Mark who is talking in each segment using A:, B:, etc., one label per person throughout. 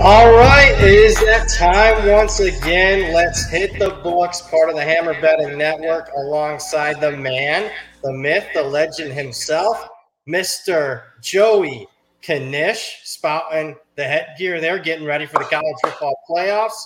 A: All right, it is that time once again. Let's hit the books, part of the Hammer Betting Network, alongside the man, the myth, the legend himself, Mr. Joey Knish, spouting the headgear there, getting ready for the college football playoffs.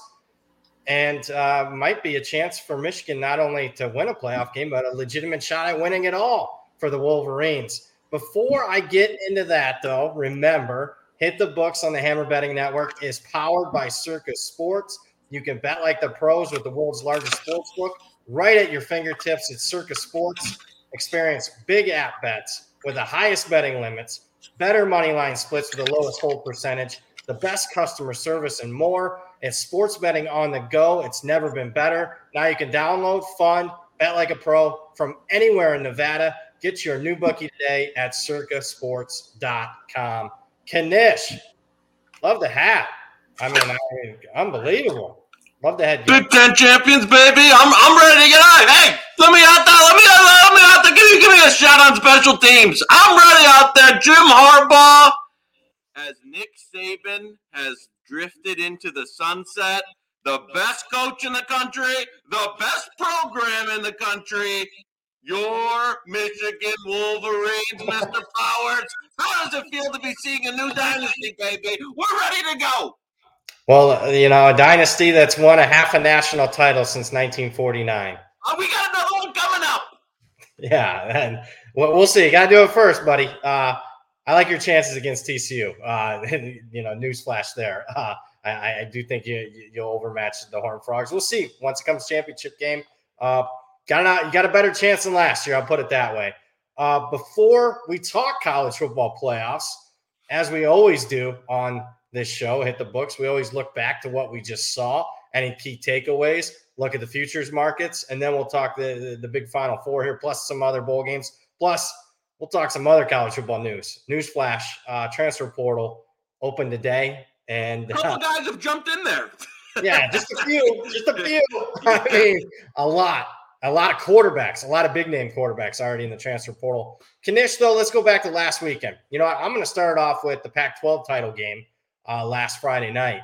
A: And uh, might be a chance for Michigan not only to win a playoff game, but a legitimate shot at winning it all for the Wolverines. Before I get into that, though, remember Hit the Books on the Hammer Betting Network is powered by Circa Sports. You can bet like the pros with the world's largest sports book right at your fingertips. at Circa Sports. Experience big app bets with the highest betting limits, better money line splits with the lowest hold percentage, the best customer service, and more. It's sports betting on the go. It's never been better. Now you can download, fund, bet like a pro from anywhere in Nevada. Get your new bookie today at circasports.com. Knish, love the hat. I mean, I mean unbelievable. Love the head.
B: Big Ten champions, baby. I'm, I'm ready to get out. Hey, let me out there. Let me out. let me out there. Give me give me a shot on special teams. I'm ready out there. Jim Harbaugh, as Nick Saban has drifted into the sunset, the best coach in the country, the best program in the country, your Michigan Wolverines, Mr. Powers. How does it feel to be seeing a new dynasty, baby? We're ready to go.
A: Well, you know, a dynasty that's won a half a national title since 1949.
B: Oh, we got another one coming up.
A: Yeah, and we'll see. You got to do it first, buddy. Uh, I like your chances against TCU. Uh, you know, newsflash there. Uh, I, I, do think you, you'll overmatch the Horned Frogs. We'll see once it comes championship game. Uh, got a, you got a better chance than last year. I'll put it that way. Uh, before we talk college football playoffs, as we always do on this show, hit the books. We always look back to what we just saw, any key takeaways, look at the futures markets, and then we'll talk the, the, the big Final Four here, plus some other bowl games. Plus, we'll talk some other college football news. Newsflash: uh, transfer portal open today, and
B: a couple uh, guys have jumped in there.
A: yeah, just a few, just a few. I mean, a lot a lot of quarterbacks, a lot of big name quarterbacks already in the transfer portal. Knish, though, let's go back to last weekend. You know, I'm going to start off with the Pac 12 title game uh, last Friday night.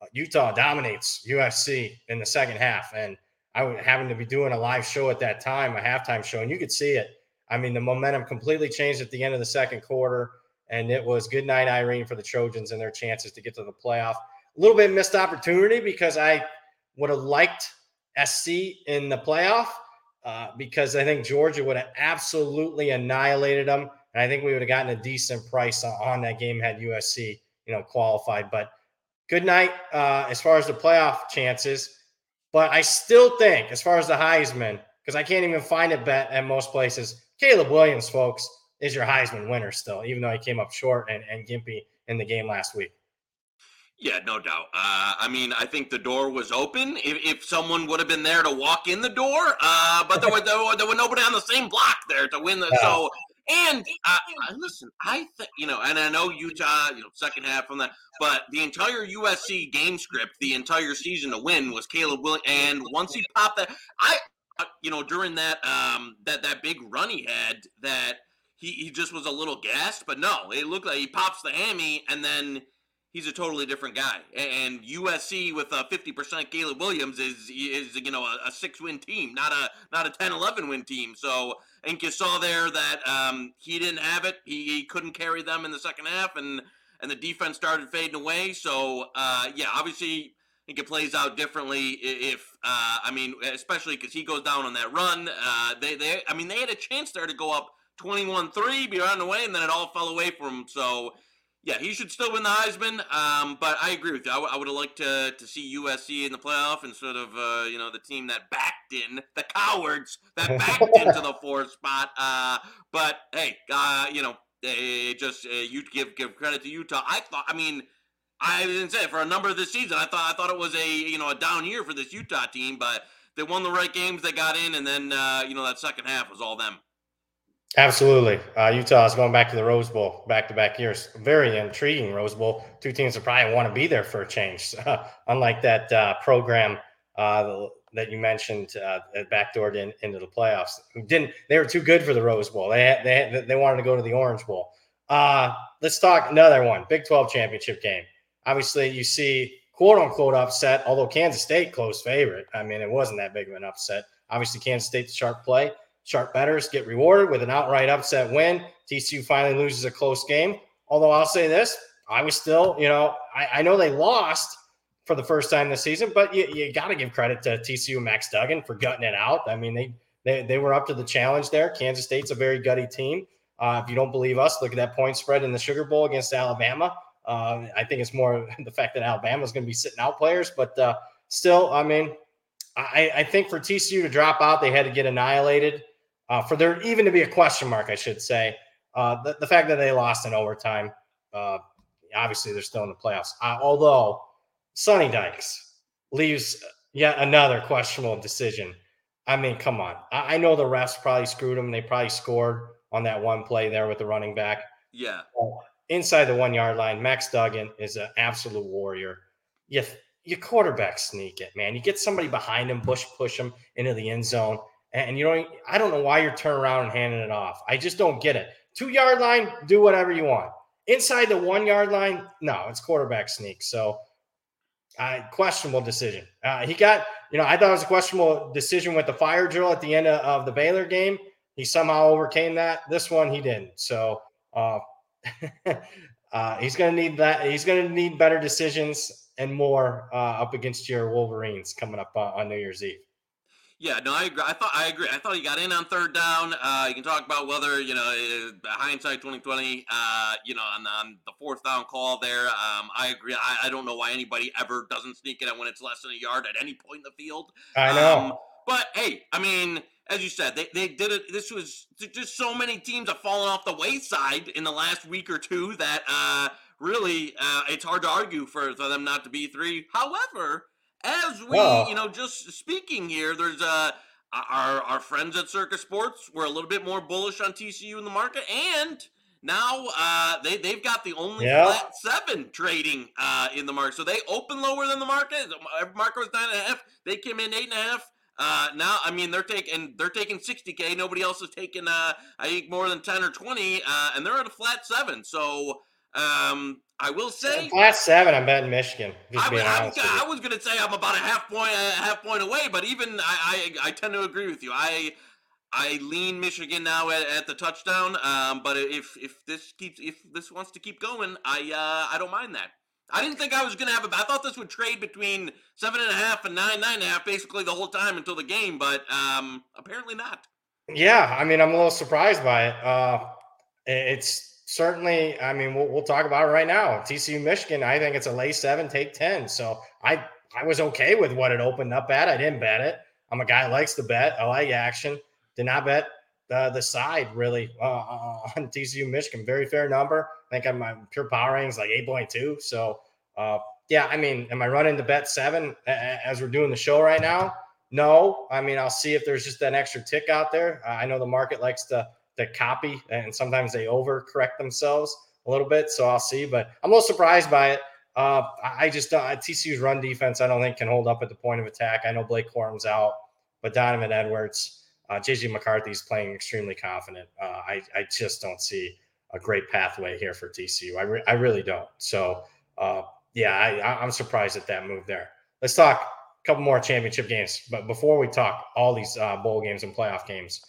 A: Uh, Utah dominates USC in the second half. And I happened to be doing a live show at that time, a halftime show, and you could see it. I mean, the momentum completely changed at the end of the second quarter. And it was good night, Irene, for the Trojans and their chances to get to the playoff. A little bit missed opportunity because I would have liked SC in the playoff uh, because I think Georgia would have absolutely annihilated them. And I think we would have gotten a decent price on, that game had USC, you know, qualified. But good night uh, as far as the playoff chances. But I still think, as far as the Heisman, because I can't even find a bet at most places, Caleb Williams, folks, is your Heisman winner still, even though he came up short and, and Gimpy in the game last week.
B: Yeah, no doubt. Uh, I mean, I think the door was open if, if someone would have been there to walk in the door, uh, but there was, there was, there was nobody on the same block there to win the. Yeah. So, and uh, listen, I think you know, and I know Utah, you know, second half from that, but the entire USC game script, the entire season to win was Caleb Williams, and once he popped that, I, uh, you know, during that um that that big run he had, that he he just was a little gassed, but no, it looked like he pops the hammy and then he's a totally different guy. And USC with a 50% Caleb Williams is is you know a, a six win team, not a not a 10 11 win team. So I think you saw there that um, he didn't have it. He, he, couldn't carry them in the second half, and and the defense started fading away. So uh, yeah, obviously. I think it plays out differently if uh, I mean, especially because he goes down on that run. Uh, they, they, I mean, they had a chance there to go up 21-3, be on the way, and then it all fell away from him. So yeah, he should still win the Heisman. Um, but I agree with you. I, w- I would have liked to to see USC in the playoff instead of uh, you know the team that backed in the cowards that backed into the fourth spot. Uh, but hey, uh, you know, they just uh, you give give credit to Utah. I thought. I mean. I didn't say it for a number of this season. I thought I thought it was a you know a down year for this Utah team, but they won the right games. They got in, and then uh, you know that second half was all them.
A: Absolutely. Uh, Utah is going back to the Rose Bowl back to back years. Very intriguing Rose Bowl. Two teams that probably want to be there for a change, unlike that uh, program uh, that you mentioned uh, that backdoored in, into the playoffs. Who didn't? They were too good for the Rose Bowl. They had, they had, they wanted to go to the Orange Bowl. Uh, let's talk another one. Big Twelve championship game. obviously you see quote unquote upset, although Kansas State close favorite. I mean, it wasn't that big of an upset. Obviously, Kansas State's sharp play, sharp betters get rewarded with an outright upset win. TCU finally loses a close game. Although I'll say this, I was still, you know, I, I know they lost for the first time this season, but you, you got to give credit to TCU Max Duggan for gutting it out. I mean, they, they they were up to the challenge there. Kansas State's a very gutty team. Uh, if you don't believe us, look at that point spread in the Sugar Bowl against Alabama. Uh, I think it's more the fact that Alabama is going to be sitting out players, but uh, still, I mean, I, I, think for TCU to drop out, they had to get annihilated. Uh, for there even to be a question mark, I should say, uh, the, the, fact that they lost in overtime, uh, obviously they're still in the playoffs. although Sonny Dykes leaves yet another questionable decision. I mean, come on. I, I know the refs probably screwed them. They probably scored on that one play there with the running back.
B: Yeah.
A: inside the one yard line, Max Duggan is an absolute warrior. You, you quarterback sneak it, man. You get somebody behind him, push push him into the end zone, and you know I don't know why you're turning around and handing it off. I just don't get it. Two yard line, do whatever you want. Inside the one yard line, no, it's quarterback sneak. So uh, questionable decision. Uh, he got, you know, I thought it was a questionable decision with the fire drill at the end of, of the Baylor game. He somehow overcame that. This one he didn't. So uh, uh, he's going to need that. He's going to need better decisions and more uh, up against your Wolverines coming up uh, on New Year's Eve.
B: Yeah, no, I agree. I thought I agree. I thought he got in on third down. Uh, you can talk about whether you know eh, hindsight twenty twenty. Uh, you know, on, on the fourth down call there. Um, I agree. I, I, don't know why anybody ever doesn't sneak it when it's less than a yard at any point in the field.
A: I know.
B: Um, but hey, I mean, as you said, they, they did it. This was just so many teams have fallen off the wayside in the last week or two that uh, really uh, it's hard to argue for, for them not to be three. However as we, you know, just speaking here, there's uh, our our friends at Circa Sports were a little bit more bullish on TCU in the market, and now uh, they they've got the only yeah. flat seven trading uh, in the market. So they open lower than the market. The Market was nine and a half. They came in eight and a half. Uh, now, I mean, they're taking they're taking 60k. Nobody else is taking, uh, I think, more than 10 or 20, uh, and they're at a flat seven. So um, I will say
A: last seven. I'm betting Michigan.
B: I, I, I, was going to say I'm about a half point, a half point away, but even I, I, I tend to agree with you. I, I lean Michigan now at, at the touchdown. Um, but if if this keeps if this wants to keep going, I uh, I don't mind that. I didn't think I was going to have a. I thought this would trade between seven and a half and nine, nine and a half, basically the whole time until the game, but um, apparently not.
A: Yeah, I mean, I'm a little surprised by it. Uh, it's certainly, I mean, we'll, we'll talk about it right now. TCU Michigan, I think it's a lay seven, take 10. So I, I was okay with what it opened up at. I didn't bet it. I'm a guy likes to bet. I like action. Did not bet the, the side really uh, uh on TCU Michigan. Very fair number. I think my pure power ratings like 8.2. So, uh, yeah, I mean, am I running to bet seven as we're doing the show right now? No. I mean, I'll see if there's just an extra tick out there. I know the market likes to to copy, and sometimes they overcorrect themselves a little bit. So I'll see, but I'm a little surprised by it. Uh, I just uh, TCU's run defense, I don't think can hold up at the point of attack. I know Blake Corum's out, but Donovan Edwards, uh, JJ McCarthy's playing extremely confident. Uh, I, I just don't see a great pathway here for TCU. I, re- I really don't. So, uh, yeah, I, I'm surprised at that move there. Let's talk a couple more championship games. But before we talk all these uh, bowl games and playoff games,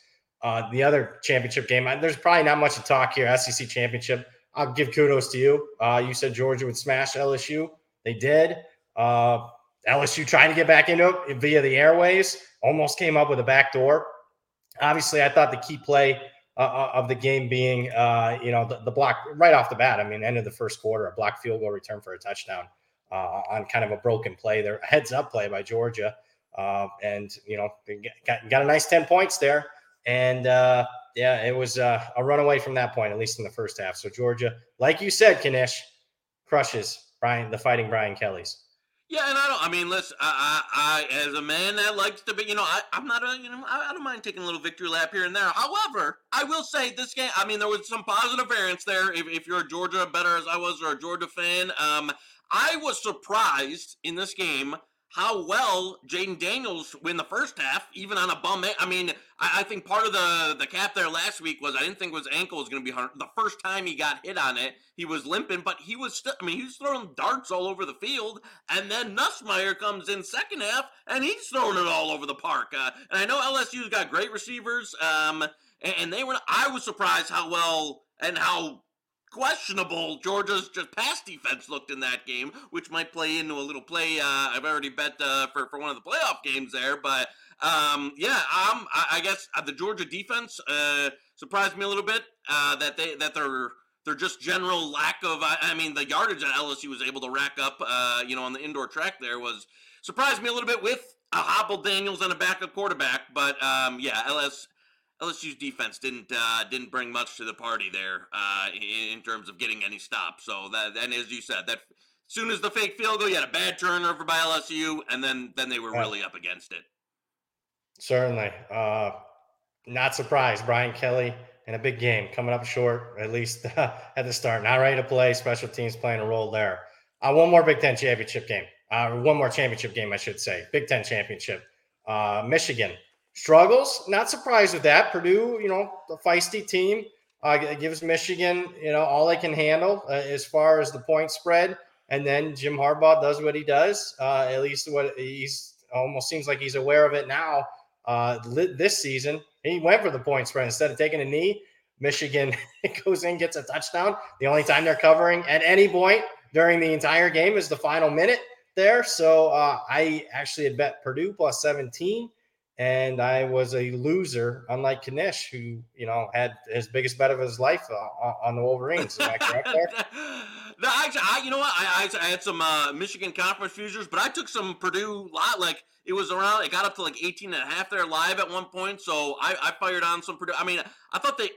A: uh, the other championship game, there's probably not much to talk here. SEC championship. I'll give kudos to you. Uh, you said Georgia would smash LSU. They did. Uh, LSU trying to get back into it via the airways, almost came up with a back door. Obviously, I thought the key play uh, uh of the game being, uh, you know, the, the, block right off the bat. I mean, end of the first quarter, a block field goal return for a touchdown uh, on kind of a broken play there, heads up play by Georgia. Uh, and, you know, got, got a nice 10 points there. And uh, yeah, it was uh, a runaway from that point, at least in the first half. So Georgia, like you said, Knish, crushes Brian, the fighting Brian Kelly's.
B: Yeah, and I don't. I mean, listen. I, I, I as a man that likes to be, you know, I, I'm not a, you know, I, I, don't mind taking a little victory lap here and there. However, I will say this game. I mean, there was some positive variance there. If, if you're a Georgia better as I was, or a Georgia fan, um, I was surprised in this game how well Jayden Daniels win the first half, even on a bum. I mean, I, I, think part of the the cap there last week was I didn't think his ankle was going to be hurt. The first time he got hit on it, he was limping, but he was still. I mean, he was throwing darts all over the field, and then Nussmeier comes in second half, and he's throwing it all over the park. Uh, and I know LSU's got great receivers, um, and, and they were. I was surprised how well and how questionable Georgia's just pass defense looked in that game, which might play into a little play. Uh, I've already bet uh, for for one of the playoff games there, but um, yeah, um, I, I guess uh, the Georgia defense uh, surprised me a little bit uh, that they that they're they're just general lack of. I, I, mean, the yardage that LSU was able to rack up, uh, you know, on the indoor track there was surprised me a little bit with a hobbled Daniels and a backup quarterback. But um, yeah, LS LSU's defense didn't uh, didn't bring much to the party there uh, in, in, terms of getting any stops. So that and as you said, that as soon as the fake field goal, you had a bad turnover by LSU, and then then they were really up against it.
A: Certainly, uh, not surprised. Brian Kelly in a big game coming up short, at least at the start. Not ready to play. Special teams playing a role there. Uh, one more Big Ten championship game. Uh, one more championship game, I should say. Big Ten championship. Uh, Michigan struggles. Not surprised with that. Purdue, you know, the feisty team, uh, gives Michigan, you know, all they can handle uh, as far as the point spread. And then Jim Harbaugh does what he does. Uh, at least what he's almost seems like he's aware of it now. Uh, this season, he went for the point spread instead of taking a knee. Michigan goes in, gets a touchdown. The only time they're covering at any point during the entire game is the final minute there. So uh, I actually had bet Purdue plus 17 and I was a loser, unlike Knish, who you know had his biggest bet of his life uh, on the Wolverines. Am I correct
B: no, actually, I, you know what? I, I, I had some uh, Michigan conference futures, but I took some Purdue lot. Like it was around, it got up to like 18 and a half there live at one point. So I, I fired on some Purdue. I mean, I thought they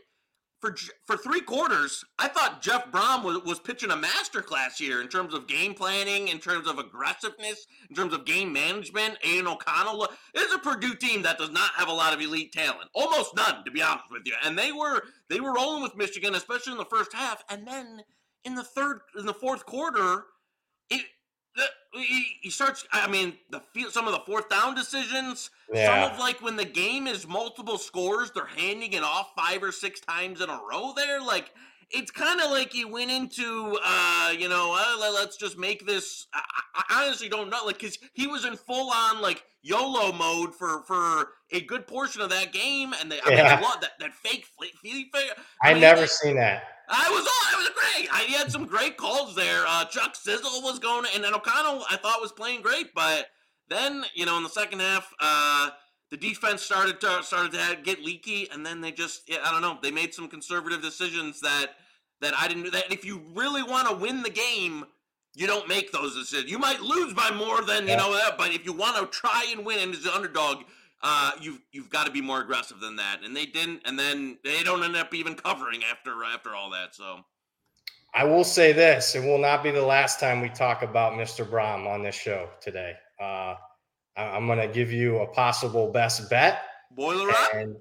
B: for for three quarters, I thought Jeff Brohm was, was pitching a masterclass here in terms of game planning, in terms of aggressiveness, in terms of game management. Aidan O'Connell is a Purdue team that does not have a lot of elite talent, almost none, to be honest with you. And they were they were rolling with Michigan, especially in the first half, and then in the third, in the fourth quarter, he, starts. I mean, the some of the fourth down decisions. Yeah. Some of like when the game is multiple scores, they're handing it off five or six times in a row. There, like it's kind of like he went into, uh, you know, uh, let's just make this. I, I honestly don't know, like, because he was in full on like YOLO mode for for a good portion of that game, and they, I yeah. mean, I love that that fake. fake, fake
A: I, mean, never seen that.
B: I was all. It was great. I, he had some great calls there. Uh, Chuck Sizzle was going, and then O'Connell I thought was playing great, but then you know in the second half, uh, the defense started to started to get leaky, and then they just yeah, I don't know. They made some conservative decisions that that I didn't. That if you really want to win the game, you don't make those decisions. You might lose by more than you know that, but if you want to try and win and as an underdog, uh, you've you've got to be more aggressive than that. And they didn't, and then they don't end up even covering after after all that. So.
A: I will say this: it will not be the last time we talk about Mr. Brohm on this show today. Uh, I'm going to give you a possible best bet.
B: Boiler up.
A: And,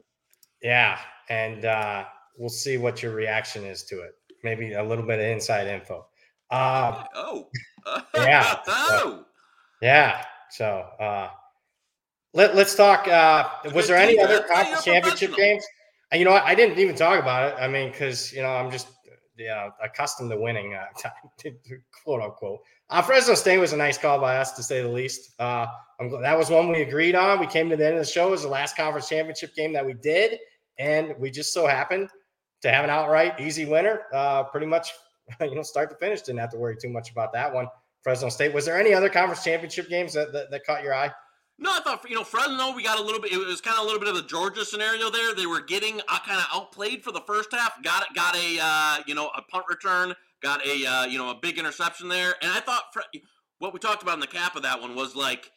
A: yeah, and uh, we'll see what your reaction is to it. Maybe a little bit of inside info. Uh,
B: oh,
A: yeah. oh, so, yeah. So uh, let, let's talk. Uh, was there any other conference championship games? And you know what? I didn't even talk about it. I mean, because you know I'm just yeah accustomed to winning, uh, quote unquote. Uh, Fresno State was a nice call by us, to say the least. Uh, that was one we agreed on. We came to the end of the show. It was the last conference championship game that we did, and we just so happened to have an outright easy winner. Uh, pretty much, you know, start to finish. Didn't have to worry too much about that one. Fresno State. Was there any other conference championship games that, that, that caught your eye?
B: No, I thought you know Fresno. We got a little bit. It was kind of a little bit of a Georgia scenario there. They were getting uh, kind of outplayed for the first half. Got it. Got a uh, you know a punt return got a uh, you know a big interception there, and I thought what we talked about in the cap of that one was like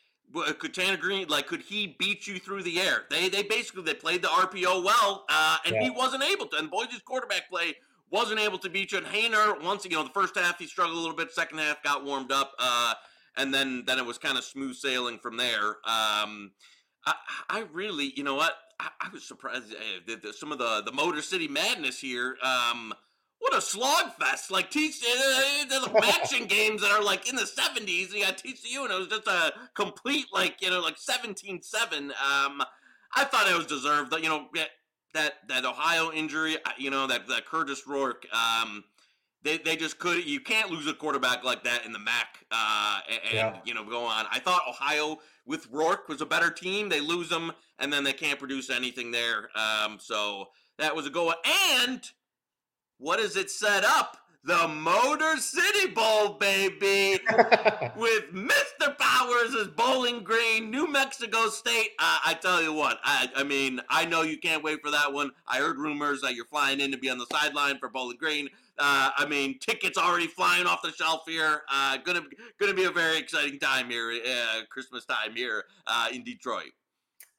B: could Taylen Green like could he beat you through the air? They they basically they played the RPO well, uh, and yeah. he wasn't able to. And Boise's quarterback play wasn't able to beat you. And Haener once you know the first half he struggled a little bit, second half got warmed up, uh, and then then it was kind of smooth sailing from there. Um, I, I really you know what I, I was surprised uh, some of the the Motor City madness here. Um, what a slog fest! Like teach uh, the matching games that are like in the seventies. You got TCU, and it was just a complete like you know like 17-7. Um, I thought it was deserved. You know that that Ohio injury. You know that that Kurtis Rourke. Um, they, they just could you can't lose a quarterback like that in the MAC uh, and, yeah. you know go on. I thought Ohio with Rourke was a better team. They lose them and then they can't produce anything there. Um, so that was a go. And what is it set up? The Motor City Bowl, baby, with Mr. Powers as Bowling Green, New Mexico State. Uh, I tell you what, I, I mean, I know you can't wait for that one. I heard rumors that you're flying in to be on the sideline for Bowling Green. Uh, I mean, tickets already flying off the shelf here. Uh, gonna gonna be a very exciting time here, uh, Christmas time here uh, in Detroit.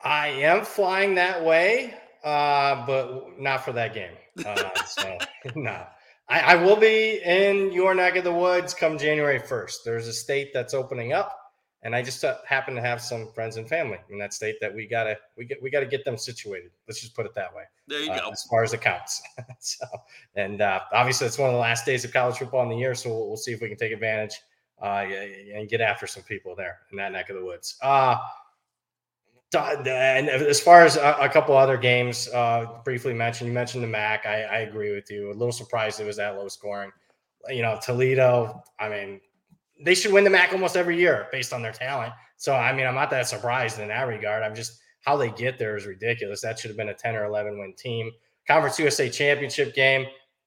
A: I am flying that way, uh, but not for that game. Uh, so no, I, I, will be in your neck of the woods come January first. There's a state that's opening up, and I just uh, happen to have some friends and family in that state that we gotta we get we gotta get them situated. Let's just put it that way.
B: There you uh, go.
A: As far as it counts. so, and uh, obviously it's one of the last days of college football in the year, so we'll, we'll see if we can take advantage uh, and get after some people there in that neck of the woods. Uh, and as far as a, a couple other games, uh, briefly mentioned, you mentioned the MAC. I, I, agree with you. A little surprised it was that low scoring. You know, Toledo. I mean, they should win the MAC almost every year based on their talent. So, I mean, I'm not that surprised in that regard. I'm just how they get there is ridiculous. That should have been a 10 or 11 win team. Conference USA championship game,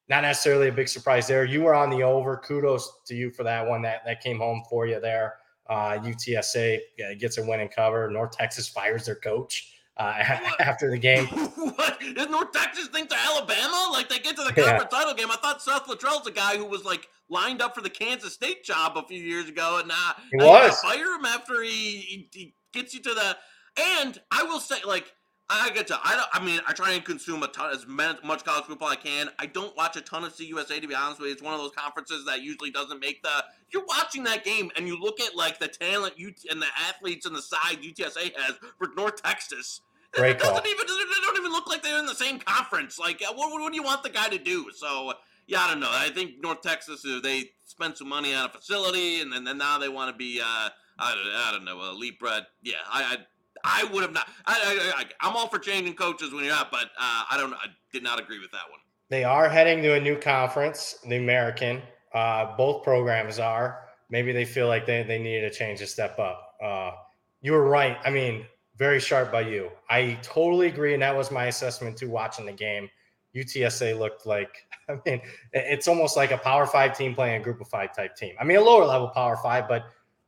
A: not necessarily a big surprise there. You were on the over. Kudos to you for that one. That that came home for you there. Uh, UTSA gets a win and cover. North Texas fires their coach uh, after the game.
B: what? Is North Texas think to Alabama? Like they get to the conference yeah. title game. I thought Seth Littrell's a guy who was like lined up for the Kansas State job a few years ago, and now,
A: he was.
B: fire him after he, he, he gets you to the. And I will say, like I get to. I don't. I mean, I try and consume a ton as much college football I can. I don't watch a ton of CUSA to be honest with you. It's one of those conferences that usually doesn't make the. You're watching that game and you look at like the talent you and the athletes and the side UTSA has for North Texas. Great it doesn't call. even. They don't even look like they're in the same conference. Like, uh, what, what do you want the guy to do? So yeah, I don't know. I think North Texas they spent some money on a facility and then, then now they want to be. Uh, I don't, I don't know, elite. Yeah, I, I I would have not. I, am all for changing coaches when you're out, but uh, I don't. I did not agree with that one.
A: They are heading to a new conference, the American. Uh, both programs are. Maybe they feel like they, they needed a change to step up. Uh, you were right. I mean, very sharp by you. I totally agree, and that was my assessment too. Watching the game, UTSA looked like. I mean, it's almost like a Power Five team playing a Group of Five type team. I mean, a lower level Power Five, but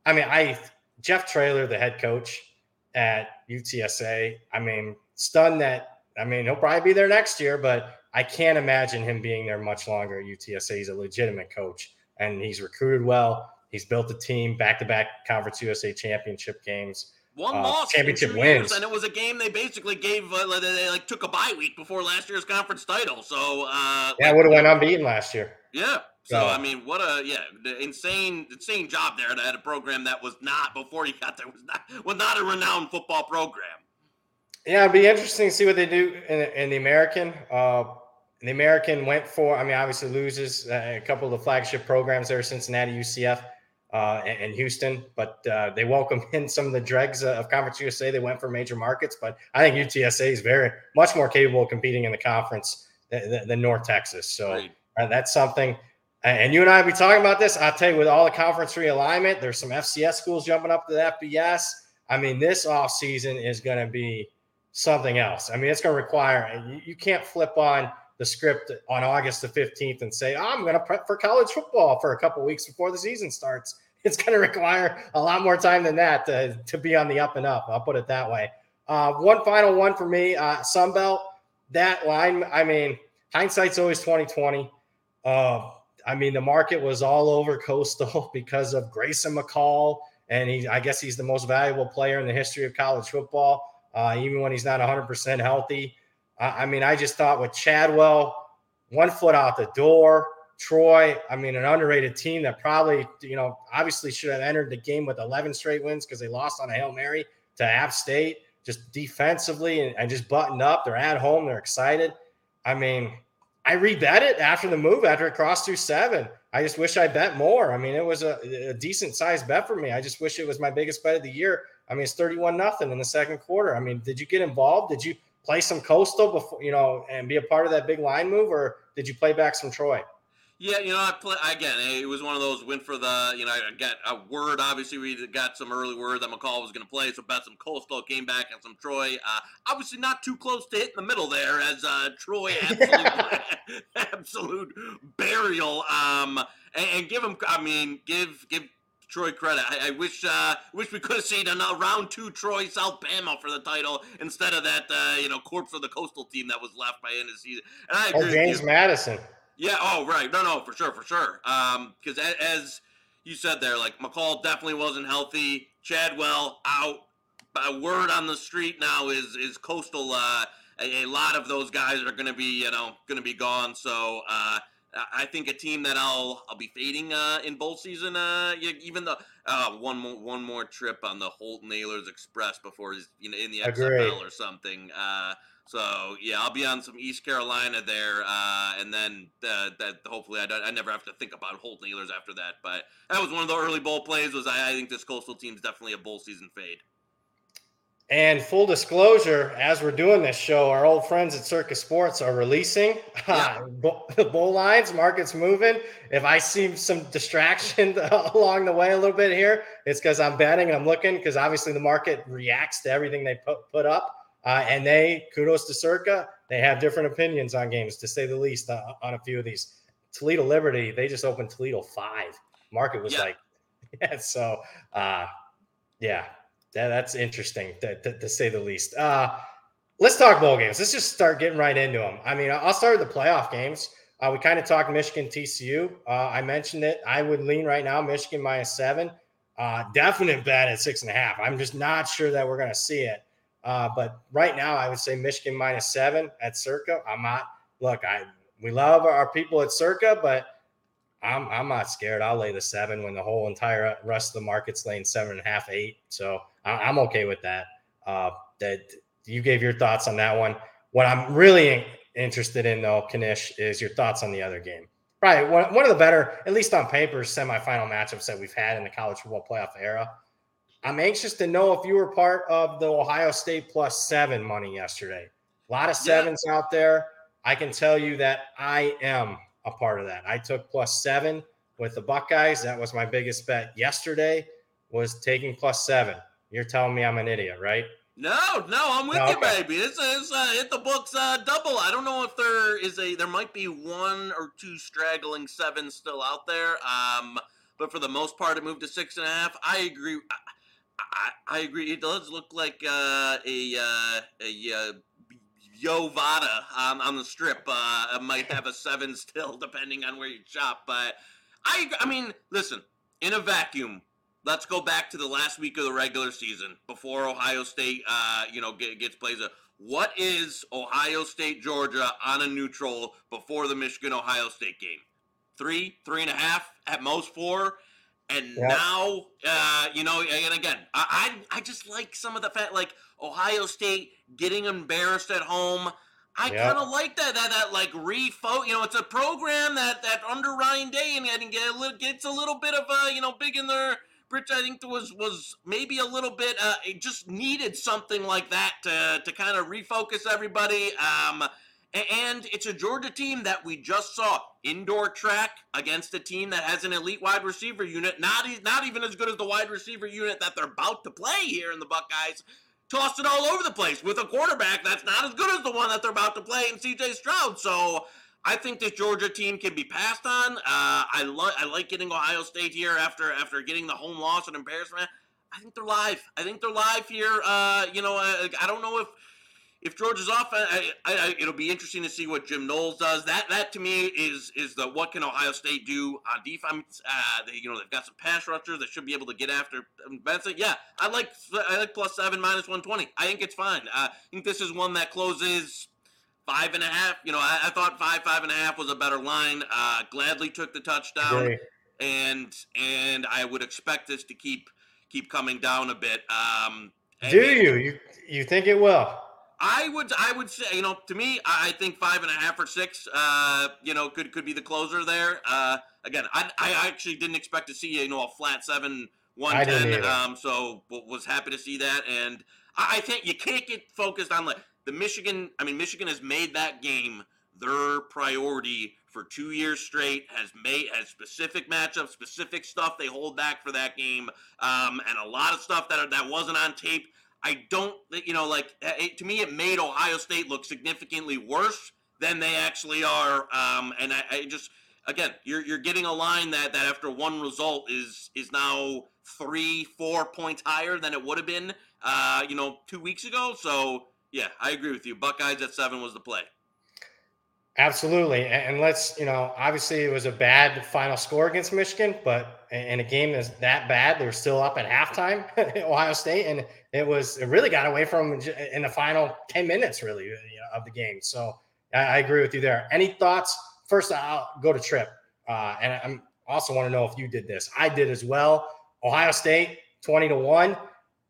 A: I mean, I Jeff Traylor, the head coach at UTSA. I mean, stunned that. I mean, he'll probably be there next year, but I can't imagine him being there much longer at UTSA. He's a legitimate coach, and he's recruited well. He's built a team, back-to-back Conference USA championship games.
B: One uh, loss, championship wins, years, and it was a game they basically gave. Uh, they like took a bye week before last year's conference title. So uh,
A: yeah, would have went unbeaten last year.
B: Yeah, so I mean, what a yeah, insane, insane job there have a program that was not before he got there was not was not a renowned football program.
A: Yeah, it'd be interesting to see what they do in, in the American. Uh, the American went for, I mean, obviously loses a couple of the flagship programs there, Cincinnati, UCF, uh, and, and, Houston, but uh, they welcome in some of the dregs of Conference USA. They went for major markets, but I think UTSA is very much more capable of competing in the conference than, than North Texas. So right. Uh, that's something. And you and I be talking about this. I'll tell you, with all the conference realignment, there's some FCS schools jumping up to the FBS. I mean, this off season is going to be something else. I mean, it's going to require you, you can't flip on the script on August the 15th and say, oh, I'm going to prep for college football for a couple weeks before the season starts. It's going to require a lot more time than that to, to be on the up and up. I'll put it that way. Uh, one final one for me, uh, Sunbelt. That line, I mean, hindsight's always 2020. Uh, I mean, the market was all over Coastal because of Grayson McCall, and he, I guess he's the most valuable player in the history of college football, uh, even when he's not 100% healthy. I, I mean, I just thought with Chadwell, one foot out the door, Troy, I mean, an underrated team that probably, you know, obviously should have entered the game with 11 straight wins because they lost on a Hail Mary to App State, just defensively and, and just buttoned up. They're at home, they're excited. I mean, I rebet it after the move after it crossed through seven. I just wish I bet more. I mean, it was a, a decent sized bet for me. I just wish it was my biggest bet of the year. I mean, it's 31 nothing in the second quarter. I mean, did you get involved? Did you play some coastal before, you know, and be a part of that big line move, or did you play back some Troy?
B: Yeah, you know, I play again. It was one of those went for the. You know, I got a word. Obviously, we got some early word that McCall was going to play, so bet some Coastal came back and some Troy. Uh, obviously, not too close to hit in the middle there, as uh, Troy absolute, absolute burial. Um, and, and, give him. I mean, give give Troy credit. I, I wish uh, wish we could have seen a round two Troy South Bama for the title instead of that uh, you know corpse of the Coastal team that was left by end of season.
A: And I agree oh, James Madison.
B: Yeah. Oh, right. No, no, for sure, for sure. Um, because as, as you said there, like McCall definitely wasn't healthy. Chadwell out. A word on the street now is is Coastal. Uh, a, a lot of those guys are going to be you know going to be gone. So. Uh, I think a team that I'll I'll be fading uh, in bowl season. Uh, even the uh, one more one more trip on the Holton Ahlers Express before he's you know in the XFL or something. So yeah, I'll be on some East Carolina there, uh, and then uh, that hopefully I, I never have to think about Holton Ahlers after that. But that was one of the early bowl plays. Was I, I think this Coastal team is definitely a bowl season fade.
A: And full disclosure, as we're doing this show, our old friends at Circa Sports are releasing yeah. uh, bowl lines. Market's moving. If I see some distraction along the way a little bit here, it's because I'm betting and I'm looking because obviously the market reacts to everything they put, put up. Uh, and they, kudos to Circa, they have different opinions on games, to say the least, uh, on a few of these. Toledo Liberty, they just opened Toledo five. Market was yeah. like, yeah. So, uh, yeah, that, that's interesting to, to, to, say the least. Uh, let's talk bowl games. Let's just start getting right into them. I mean, I'll start with the playoff games. Uh, we kind of talked Michigan TCU. Uh, I mentioned it. I would lean right now Michigan minus seven. Uh, definite bet at six and a half. I'm just not sure that we're going to see it. Uh, but right now, I would say Michigan minus seven at Circa. I'm not. Look, I we love our people at Circa, but I'm I'm not scared. I'll lay the seven when the whole entire rest of the market's laying seven and a half, eight. So I, am okay with that. Uh, that you gave your thoughts on that one. What I'm really interested in, though, Knish, is your thoughts on the other game. Right, one, one of the better, at least on paper, semifinal matchups that we've had in the college football playoff era. I'm anxious to know if you were part of the Ohio State plus seven money yesterday. A lot of sevens yeah. out there. I can tell you that I am a part of that. I took plus seven with the Buckeyes. That was my biggest bet yesterday. Was taking plus seven. You're telling me I'm an idiot, right?
B: No, no, I'm with you, baby. It's, it's uh, hit the books uh, double. I don't know if there is a there might be one or two straggling sevens still out there. Um, but for the most part, it moved to six and a half. I agree. I, I agree. It does look like uh, a uh, a uh, Yo Vada on, on the strip uh, might have a seven still, depending on where you shop. But I, I mean, listen, in a vacuum, let's go back to the last week of the regular season before Ohio State, uh, you know, get, gets plays. A, what is Ohio State Georgia on a neutral before the Michigan Ohio State game? Three, three and a half, at most four. And yep. now, uh, you know, and again, I, I, I just like some of the fact, like Ohio State getting embarrassed at home. I yep. kind of like that, that, that like refo. You know, it's a program that that under Ryan Day and, and get a little, gets a little bit of a, you know, big in their Rich, I think there was was maybe a little bit. Uh, it just needed something like that to to kind of refocus everybody. Um, and it's a Georgia team that we just saw indoor track against a team that has an elite wide receiver unit, not not even as good as the wide receiver unit that they're about to play here in the Buckeyes. Tossed it all over the place with a quarterback that's not as good as the one that they're about to play in CJ Stroud. So I think this Georgia team can be passed on. Uh, I like I like getting Ohio State here after after getting the home loss and embarrassment. I think they're live. I think they're live here. Uh, you know, I, I don't know if if Georgia's off, I, I, it'll be interesting to see what Jim Knowles does. That that to me is is the what can Ohio State do on defense? Uh, they, you know they've got some pass rushers that should be able to get after Benson. Yeah, I like I like plus seven minus one twenty. I think it's fine. Uh, I think this is one that closes five and a half. You know, I, I, thought five, five and a half was a better line. Uh, gladly took the touchdown, and and I would expect this to keep keep coming down a bit. Um,
A: Do you? You you think it will?
B: I would I would say you know to me I think five and a half or six uh, you know could could be the closer there. Uh, again, I I actually didn't expect to see you know a flat seven one ten. Um, so was happy to see that, and I think you can't get focused on like the Michigan. I mean, Michigan has made that game their priority for two years straight. Has made has specific matchups, specific stuff they hold back for that game, um, and a lot of stuff that that wasn't on tape. I don't, you know, like it, to me, it made Ohio State look significantly worse than they actually are. Um, and I, I just, again, you're you're getting a line that that after one result is is now three, four points higher than it would have been, uh, you know, two weeks ago. So yeah, I agree with you. Buckeyes at seven was the play.
A: Absolutely. And let's, you know, obviously it was a bad final score against Michigan, but in a game that's that bad, they were still up at halftime, Ohio State. And it was, it really got away from in the final 10 minutes, really, you know, of the game. So I, agree with you there. Any thoughts? First, I'll go to Trip. Uh, and I also want to know if you did this. I did as well. Ohio State, 20 to 1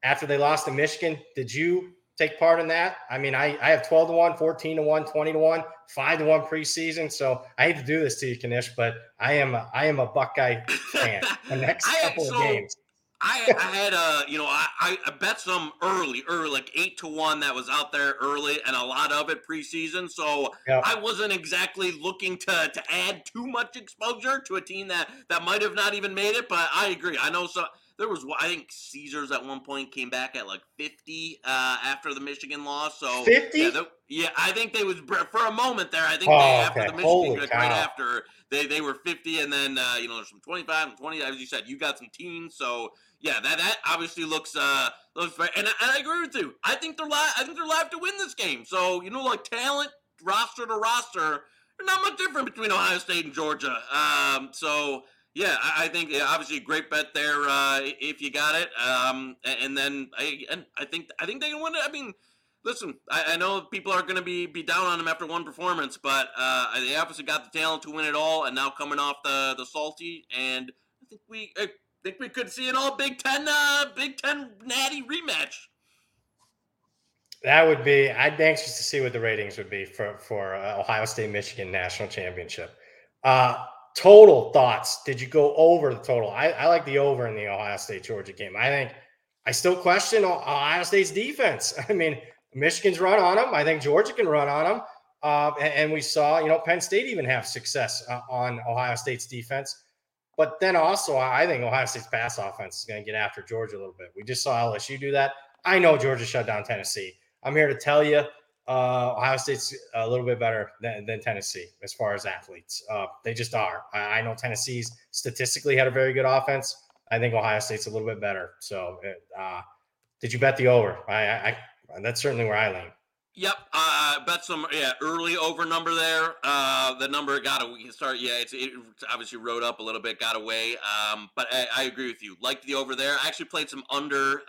A: after they lost to Michigan. Did you take part in that. I mean, I, I have 12 to 1, 14 to 1, 20 to 1, 5 to 1 preseason. So I hate to do this to you, Knish, but I am a, I am a Buckeye fan the next couple so, of games.
B: I, I had a, you know, I, I bet some early, early, like eight to one that was out there early, and a lot of it preseason. So yep. I wasn't exactly looking to to add too much exposure to a team that that might have not even made it. But I agree. I know so there was I think Caesars at one point came back at like 50 uh, after the Michigan loss. So
A: 50?
B: Yeah, yeah, I think they was for a moment there. I think oh, they, after okay. the Michigan right after they they were 50 and then uh, you know there's some 25 and 20 as you said you got some teens. So yeah, that that obviously looks uh looks very and, and I agree with you. I think they're live. I think they're live to win this game. So you know like talent roster to roster, not much different between Ohio State and Georgia. Um, so yeah, I, think obviously a great bet there uh, if you got it. Um, and then I and I think I think they can win it. I mean, listen, I, I know people are going to be be down on them after one performance, but uh, they obviously got the talent to win it all, and now coming off the the salty, and I think we I think we could see an all Big Ten uh, Big Ten Natty rematch.
A: That would be. I'd be anxious to see what the ratings would be for for uh, Ohio State Michigan national championship. Uh, Total thoughts. Did you go over the total? I, I like the over in the Ohio State Georgia game. I think I still question Ohio State's defense. I mean, Michigan's run on them. I think Georgia can run on them. Uh, and, and, we saw, you know, Penn State even have success uh, on Ohio State's defense. But then also, I think Ohio State's pass offense is going to get after Georgia a little bit. We just saw LSU do that. I know Georgia shut down Tennessee. I'm here to tell you uh, Ohio State's a little bit better than, than Tennessee as far as athletes. Uh, they just are. I, I, know Tennessee's statistically had a very good offense. I think Ohio State's a little bit better. So, uh, did you bet the over? I, I, I that's certainly where I lean.
B: Yep, uh, bet some yeah early over number there. Uh, the number got we can start. Yeah, it's it obviously rode up a little bit, got away. Um, but I, I agree with you. Liked the over there. I actually played some under.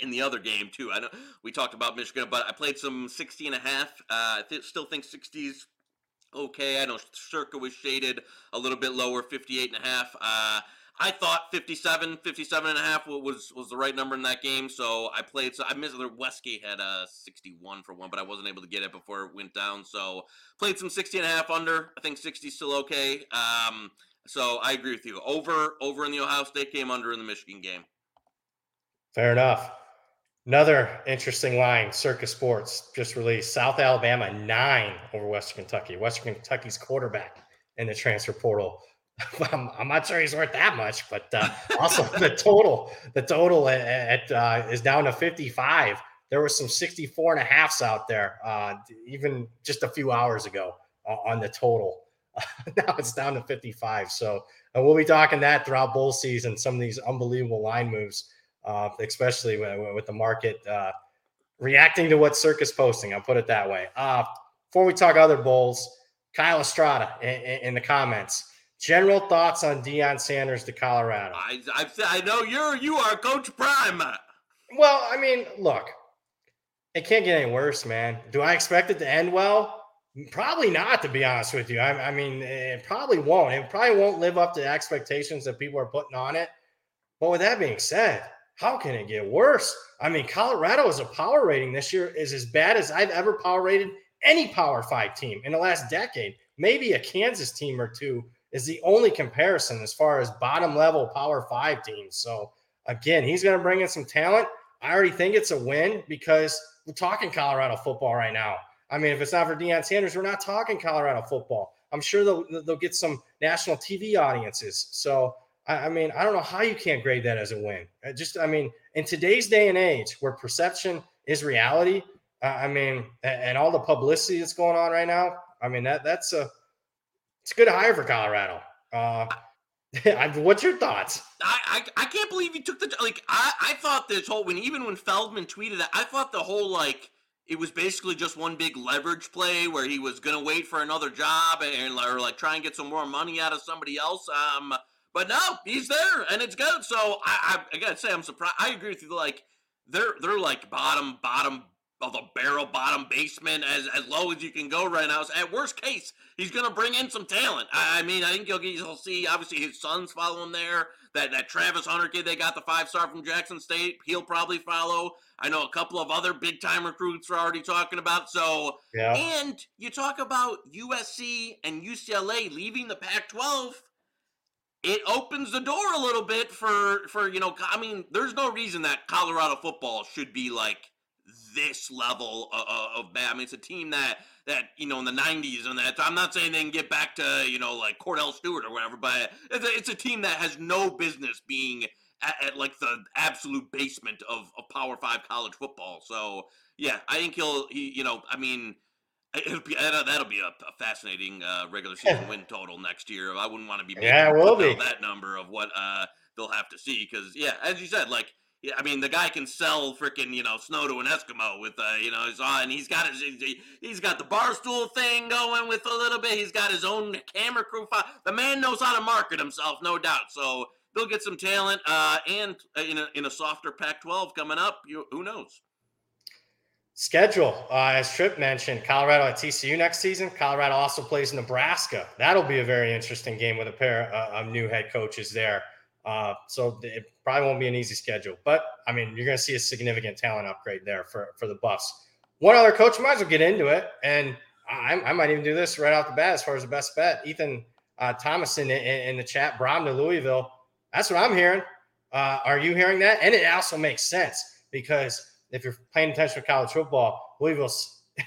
B: Uh, in the other game too. I know we talked about Michigan, but I played some 60 and a half. Uh, I th- still think 60s okay. I know Circa was shaded a little bit lower, 58 and a half. Uh, I thought 57, 57 and a half was was the right number in that game. So I played. So I missed. The Westgate had a 61 for one, but I wasn't able to get it before it went down. So played some 60 and a half under. I think 60 still okay. Um, so I agree with you. Over over in the Ohio State game, under in the Michigan game.
A: Fair enough. Another interesting line, Circa Sports just released South Alabama nine over Western Kentucky. Western Kentucky's quarterback in the transfer portal. I'm, I'm, not sure he's worth that much, but uh, also the total, the total at, at uh, is down to 55. There was some 64 and a halfs out there, uh, even just a few hours ago on the total. now it's down to 55. So we'll be talking that throughout bowl season. Some of these unbelievable line moves uh, especially with, with, the market uh, reacting to what Circa's posting. I'll put it that way. Uh, before we talk other bowls, Kyle Estrada in, in, the comments. General thoughts on Deion Sanders to Colorado?
B: I, I, I know you're you are Coach Prime.
A: Well, I mean, look, it can't get any worse, man. Do I expect it to end well? Probably not, to be honest with you. I, I mean, it probably won't. It probably won't live up to the expectations that people are putting on it. But with that being said, how can it get worse? I mean, Colorado as a power rating this year is as bad as I've ever power rated any Power Five team in the last decade. Maybe a Kansas team or two is the only comparison as far as bottom level Power Five teams. So again, he's going to bring in some talent. I already think it's a win because we're talking Colorado football right now. I mean, if it's not for Deion Sanders, we're not talking Colorado football. I'm sure they'll they'll get some national TV audiences. So I, I mean, I don't know how you can't grade that as a win. I just, I mean, in today's day and age where perception is reality, uh, I mean, and, and all the publicity that's going on right now, I mean that that's a it's a good hire for Colorado. Uh, What's your thoughts?
B: I, I, I can't believe he took the like. I I thought this whole when even when Feldman tweeted that, I thought the whole like it was basically just one big leverage play where he was gonna wait for another job and or like try and get some more money out of somebody else. Um, but no, he's there and it's good. So I I, I gotta say I'm surprised. I agree with you. Like they're they're like bottom bottom of the barrel bottom basement as, as low as you can go right now. So at worst case, he's going to bring in some talent. I, I mean, I think you'll, you'll see, obviously, his sons follow him there. That, that Travis Hunter kid they got the five star from Jackson State, he'll probably follow. I know a couple of other big time recruits are already talking about. So, yeah. and you talk about USC and UCLA leaving the Pac 12 it opens the door a little bit for for you know i mean there's no reason that colorado football should be like this level of, of bad. I mean, it's a team that that you know in the '90s and that. I'm not saying they can get back to you know like Kordell Stewart or whatever, but it's a, it's a team that has no business being at, at, like the absolute basement of, of Power Five college football. So yeah, I think he'll he you know I mean. It'll be that'll be a, a fascinating uh, regular season win total next year. I wouldn't want to be
A: yeah, will be
B: that number of what uh, they'll have to see because yeah, as you said, like yeah, I mean the guy can sell freaking you know snow to an Eskimo with uh you know he's on and he's got his he's got the barstool thing going with a little bit. He's got his own camera crew. The man knows how to market himself, no doubt. So they'll get some talent uh, and uh, in a in a softer Pac-12 coming up. You, who knows?
A: Schedule, uh, as Trip mentioned, Colorado at TCU next season. Colorado also plays Nebraska. That'll be a very interesting game with a pair of new head coaches there. Uh, so it probably won't be an easy schedule, but I mean, you're going to see a significant talent upgrade there for, for the Buffs. One other coach, might as well get into it. And I, I might even do this right off the bat as far as the best bet. Ethan uh, Thomason in, in, the chat, Brohm to Louisville. That's what I'm hearing. Uh, are you hearing that? And it also makes sense because if you're paying attention to college football, Louisville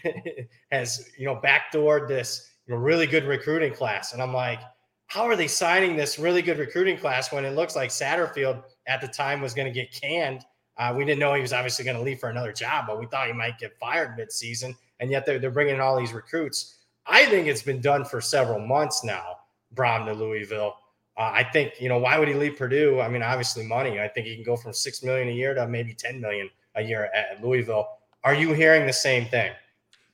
A: has, you know, backdoored this you know, really good recruiting class. And I'm like, how are they signing this really good recruiting class when it looks like Satterfield at the time was going to get canned? Uh, we didn't know he was obviously going to leave for another job, but we thought he might get fired midseason. And yet they're, they're bringing in all these recruits. I think it's been done for several months now, Brohm to Louisville. Uh, I think, you know, why would he leave Purdue? I mean, obviously money. I think he can go from 6 million a year to maybe 10 million a year at Louisville. Are you hearing the same thing?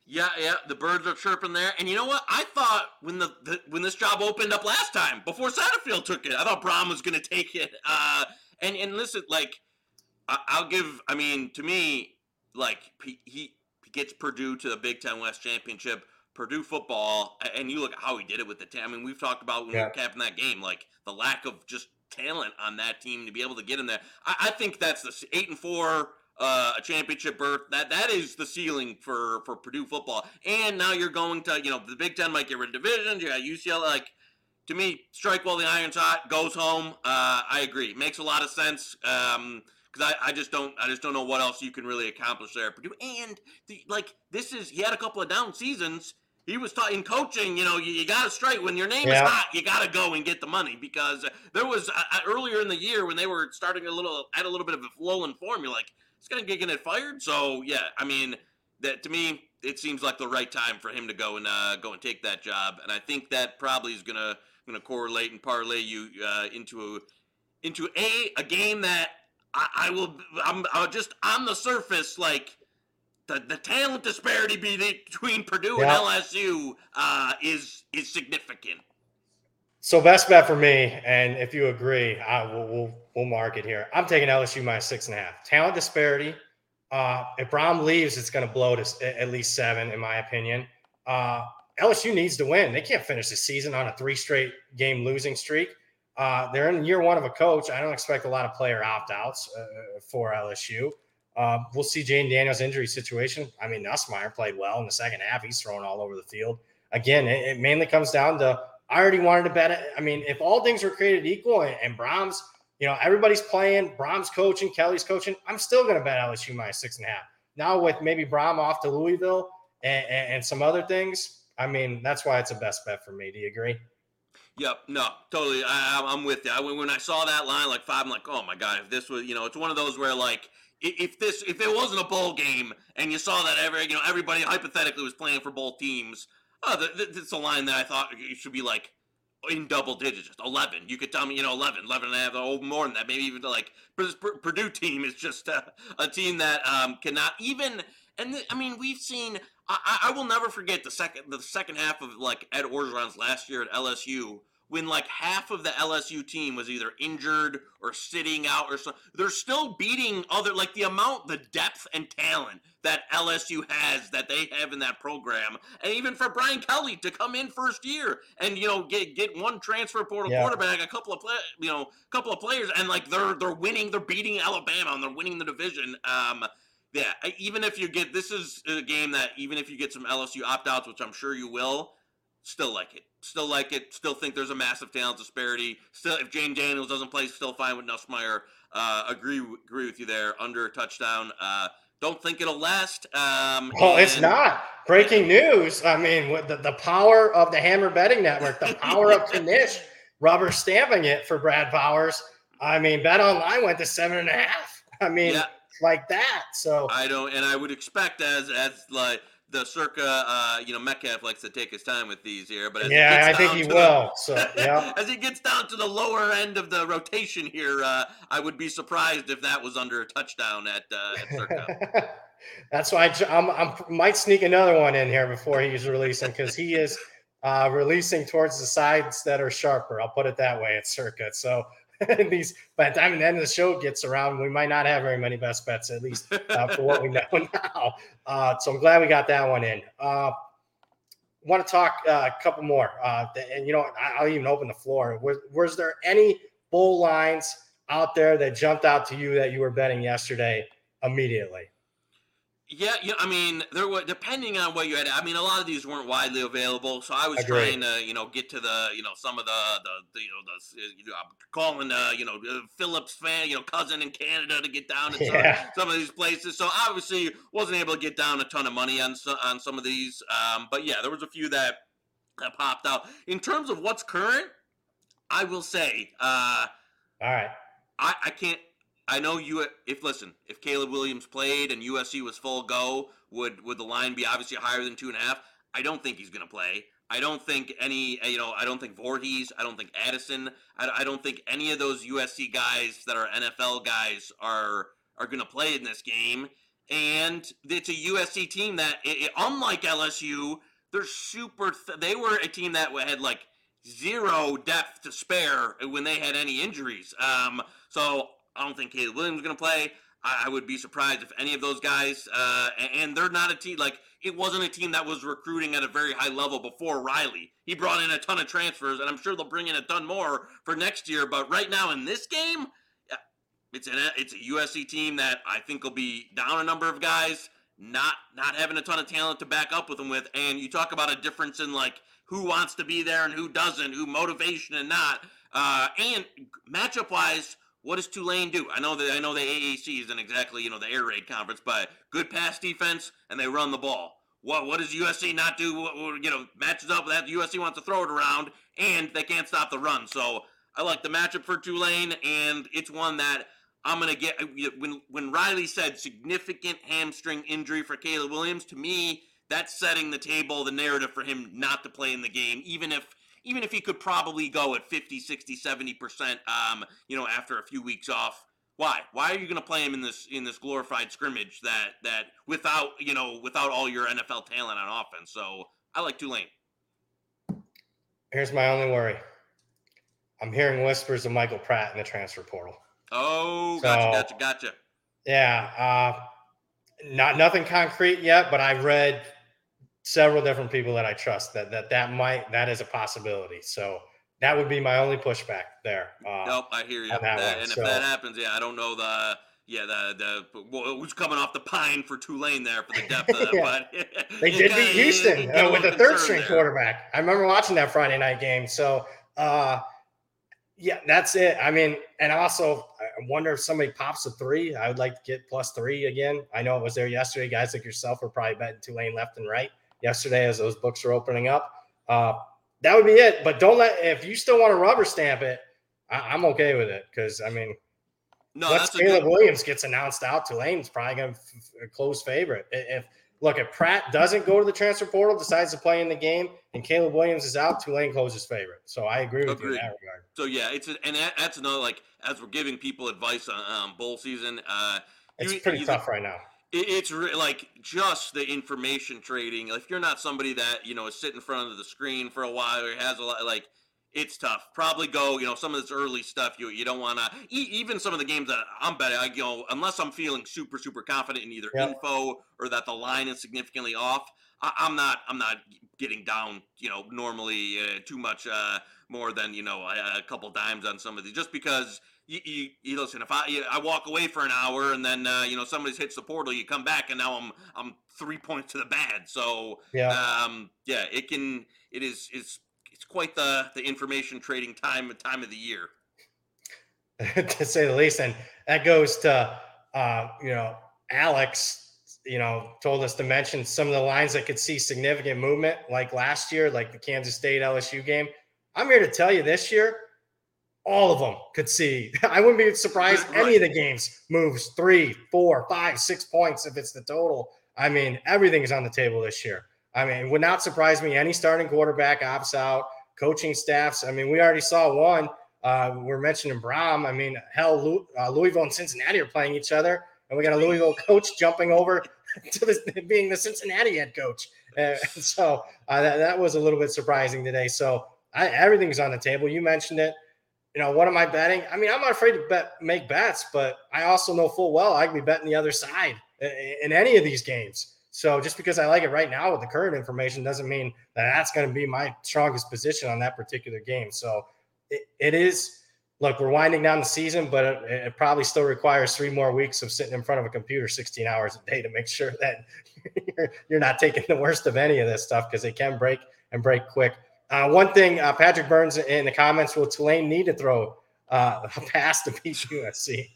B: Yeah, yeah, the birds are chirping there. And you know what? I thought when the, the when this job opened up last time, before Satterfield took it, I thought Brohm was going to take it. Uh, and and listen, like I, will give. I mean, to me, like he, he gets Purdue to the Big Ten West championship. Purdue football, and you look at how he did it with the team. I mean, we've talked about when yeah. we were capping that game, like the lack of just talent on that team to be able to get in there. I, I think that's the eight and four uh, a championship berth. That that is the ceiling for for Purdue football. And now you're going to you know the Big Ten might get rid of divisions. You got UCLA. Like to me, strike while the iron's hot. Goes home. Uh, I agree. Makes a lot of sense. Um, because I, I just don't I just don't know what else you can really accomplish there. Purdue and the, like this is he had a couple of down seasons. He was taught in coaching, you know, you, you got to strike when your name yeah. is hot. You got to go and get the money because there was uh, uh, earlier in the year when they were starting a little at a little bit of a flow in form. You're like, he's going to get fired. So yeah, I mean that to me it seems like the right time for him to go and uh, go and take that job, and I think that probably is going to going to correlate and parlay you uh, into a into a a game that I, I will I'm, I'm just on the surface like the, the talent disparity between Purdue and LSU uh, is is significant.
A: So best bet for me, and if you agree, I will we'll, we'll mark it here. I'm taking LSU minus six and a half. Talent disparity. Uh, if Brohm leaves, it's going to blow to at least seven, in my opinion. Uh, LSU needs to win. They can't finish the season on a three straight game losing streak. Uh, they're in year one of a coach. I don't expect a lot of player opt outs uh, for LSU. Uh, we'll see Jayden Daniels' injury situation. I mean, Nussmeier played well in the second half. He's thrown all over the field. Again, it, it, mainly comes down to I already wanted to bet it. I mean, if all things were created equal and, and Brohm's, you know, everybody's playing, Brohm's coaching, Kelly's coaching, I'm still going to bet LSU minus six and a half. Now with maybe Brohm off to Louisville and, and, and some other things, I mean, that's why it's a best bet for me. Do you agree?
B: Yep, no, totally. I, am with you. I, when I saw that line like five, I'm like, oh my god, if this was, you know, it's one of those where like if this if it wasn't a bowl game and you saw that every you know everybody hypothetically was playing for both teams, oh, that's a line that I thought should be like in double digits, 11. You could tell me, you know, 11, 11 and a half, or more than that. Maybe even like Purdue team is just a, a team that um, cannot even. And I mean, we've seen. I, I will never forget the second the second half of like Ed Orgeron's last year at LSU when like half of the LSU team was either injured or sitting out or so they're still beating other like the amount the depth and talent that LSU has that they have in that program and even for Brian Kelly to come in first year and you know get get one transfer portal yeah. quarterback a couple of play, you know a couple of players and like they're they're winning they're beating Alabama and they're winning the division um yeah even if you get this is a game that even if you get some LSU opt outs which I'm sure you will still like it Still like it. Still think there's a massive talent disparity. Still, if Jayden Daniels doesn't play, still fine with Nussmeier. Uh, agree agree with you there. Under a touchdown. Uh, don't think it'll last. Um,
A: well, and- it's not breaking news. I mean, with the, the power of the Hammer Betting Network, the power of Knish, rubber stamping it for Brad Powers. I mean, Bet Online went to seven and a half. I mean, yeah. like that. So
B: I don't, and I would expect as as like the circa, uh, you know, Metcalf likes to take his time with these here, but
A: yeah, I think he will. so yeah,
B: as he gets down to the lower end of the rotation here, uh, I would be surprised if that was under a touchdown at, uh, at circa.
A: That's why I I'm, I'm, might sneak another one in here before he's releasing because he is uh, releasing towards the sides that are sharper. I'll put it that way at circa. So these by the time the end of the show gets around, we might not have very many best bets, at least uh, for what we know now. Uh, so I'm glad we got that one in. Uh, want to talk uh, a couple more, uh, and you know, I'll even open the floor. Was, was there any bull lines out there that jumped out to you that you were betting yesterday immediately?
B: Yeah, yeah. I mean, there were depending on what you had. I mean, a lot of these weren't widely available, so I was trying to, you know, get to the, you know, some of the, the, the you know, the, you know, I'm calling, uh, you know, Phillips fan, you know, cousin in Canada to get down to yeah. some, some, of these places. So obviously, wasn't able to get down a ton of money on on some of these. Um, but yeah, there was a few that that popped out. In terms of what's current, I will say, uh,
A: all right,
B: I, I can't I know you. If listen, if Caleb Williams played and USC was full go, would would the line be obviously higher than two and a half? I don't think he's going to play. I don't think any. You know, I don't think Vorhees. I don't think Addison. I, I don't think any of those USC guys that are NFL guys are are going to play in this game. And it's a USC team that, it, it, unlike LSU, they're super. Th- they were a team that had like zero depth to spare when they had any injuries. Um, so I don't think Caleb Williams is going to play. I, I, would be surprised if any of those guys, uh, and they're not a team like it wasn't a team that was recruiting at a very high level before Riley. He brought in a ton of transfers, and I'm sure they'll bring in a ton more for next year. But right now in this game, it's an it's a USC team that I think will be down a number of guys, not not having a ton of talent to back up with them with. And you talk about a difference in like who wants to be there and who doesn't, who motivation and not. Uh, and matchup wise, what does Tulane do? I know that I know the AAC isn't exactly you know the air raid conference, but good pass defense and they run the ball. What what does USC not do? You know matches up with that. USC wants to throw it around and they can't stop the run. So I like the matchup for Tulane, and it's one that I'm gonna get. When when Riley said significant hamstring injury for Caleb Williams, to me that's setting the table, the narrative for him not to play in the game, even if even if he could probably go at 50, 60, 70%, um, you know, after a few weeks off. Why? Why are you going to play him in this in this glorified scrimmage that that without you know without all your NFL talent on offense? So I like Tulane.
A: Here's my only worry. I'm hearing whispers of Michael Pratt in the transfer portal.
B: Oh, so, gotcha, gotcha, gotcha.
A: Yeah, uh, not nothing concrete yet, but I've read several different people that I trust that that that might that is a possibility. So that would be my only pushback there.
B: Uh, nope, I hear you. That, one, and so. if that happens, yeah, I don't know the yeah, the the who's coming off the pine for Tulane there for the depth of that. yeah.
A: But they did beat Houston uh, with the third string there. quarterback. I remember watching that Friday night game. So uh, yeah, that's it. I mean, and also I wonder if somebody pops a three. I would like to get plus three again. I know it was there yesterday. Guys like yourself were probably betting Tulane left and right yesterday as those books are opening up. Uh, that would be it. But don't let if you still want to rubber stamp it, I, am okay with it because I mean no, Once Caleb. Williams gets announced out, Tulane's probably going to f- close favorite. If look, if Pratt doesn't go to the transfer portal, decides to play in the game, and Caleb Williams is out, Tulane closes favorite. So I agree with Agreed. you in that regard.
B: So yeah, it's a, and that, that's another like as we're giving people advice on um, bowl season. Uh,
A: it's you, pretty tough right now.
B: It's re- like just the information trading. If you're not somebody that you know is sitting in front of the screen for a while or has a lot like it's tough. Probably go, you know, some of this early stuff you you don't want to even some of the games that I'm betting. I you know, unless I'm feeling super super confident in either info or that the line is significantly off. I, am not I'm not getting down, you know, normally uh, too much uh, more than you know a, a, couple dimes on some of these, just because. You, you, you listen. If I I walk away for an hour and then uh, you know somebody hits the portal, you come back and now I'm I'm three points to the bad. So yeah, um, yeah, it can it is it's it's quite the the information trading time time of the year,
A: to say the least. And that goes to uh, you know Alex. You know, told us to mention some of the lines that could see significant movement, like last year, like the Kansas State LSU game. I'm here to tell you this year, all of them could see. I wouldn't be surprised right. any of the games moves three, four, five, six points if it's the total. I mean, everything is on the table this year. I mean, it would not surprise me. Any starting quarterback opts out, coaching staffs. I mean, we already saw one. Uh, we're mentioning Brohm. I mean, hell, uh, Louisville and Cincinnati are playing each other, and we got a Louisville coach jumping over to the, being the Cincinnati head coach. Uh, so uh, that, that was a little bit surprising today. So I, everything's on the table. You mentioned it. You know, what am I betting? I mean, I'm not afraid to bet make bets, but I also know full well I can be betting the other side in, any of these games. So just because I like it right now with the current information doesn't mean that that's going to be my strongest position on that particular game. So it, it is. Look, we're winding down the season, but it, it, probably still requires three more weeks of sitting in front of a computer 16 hours a day to make sure that you're, you're not taking the worst of any of this stuff because it can break and break quick. Uh, one thing, uh, Patrick Burns in the comments: Will Tulane need to throw uh, a pass to beat USC?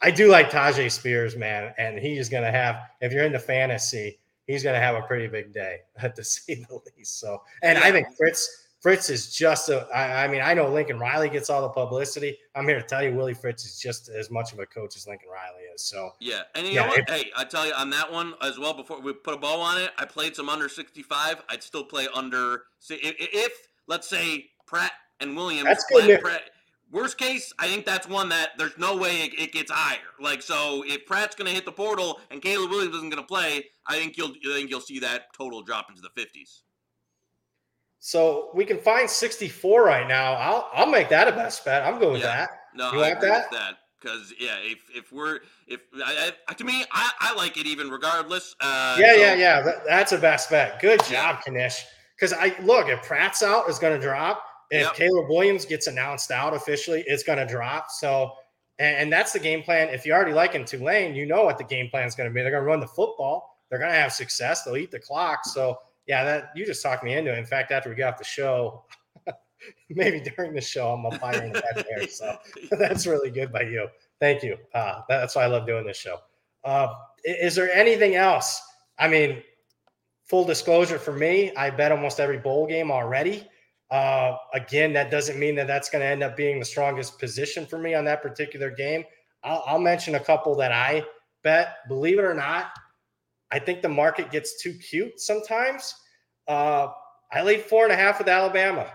A: I do like Tyjae Spears, man, and he is going to have. If you're into fantasy, he's going to have a pretty big day, to say the least. So, and. I think Fritz Fritz is just a. I, I mean, I know Lincoln Riley gets all the publicity. I'm here to tell you, Willie Fritz is just as much of a coach as Lincoln Riley is. So
B: yeah, and you yeah, know what? Hey, I tell you on that one as well. Before we put a bow on it, I played some under 65. I'd still play under. If, if let's say Pratt and Williams.
A: That's good.
B: Pratt, Worst case, I think that's one that there's no way it, it gets higher. Like so, if Pratt's going to hit the portal and Caleb Williams isn't going to play, I think you'll I think you'll see that total drop into the 50s.
A: So we can find 64 right now. I'll I'll make that a best bet. I'm going with yeah. that.
B: No, you I agree that? that because yeah, if if we're if I, I, to me, I, I like it even regardless. Uh,
A: yeah, so. yeah, yeah. That's a best bet. Good job, Knish. Because I look if Pratt's out is going to drop. If yep. Caleb Williams gets announced out officially, it's going to drop. So, and, and, that's the game plan. If you already like in Tulane, you know what the game plan is going to be. They're going to run the football. They're going to have success. They'll eat the clock. So, yeah, that you just talked me into it. In fact, after we got off the show, maybe during the show, I'm a fire in the back there. So that's really good by you. Thank you. Uh, that's why I love doing this show. Uh, is there anything else? I mean, full disclosure for me, I bet almost every bowl game already. Uh, again, that doesn't mean that that's going to end up being the strongest position for me on that particular game. I'll, I'll, mention a couple that I bet. Believe it or not, I think the market gets too cute sometimes. Uh, I laid four and a half with Alabama,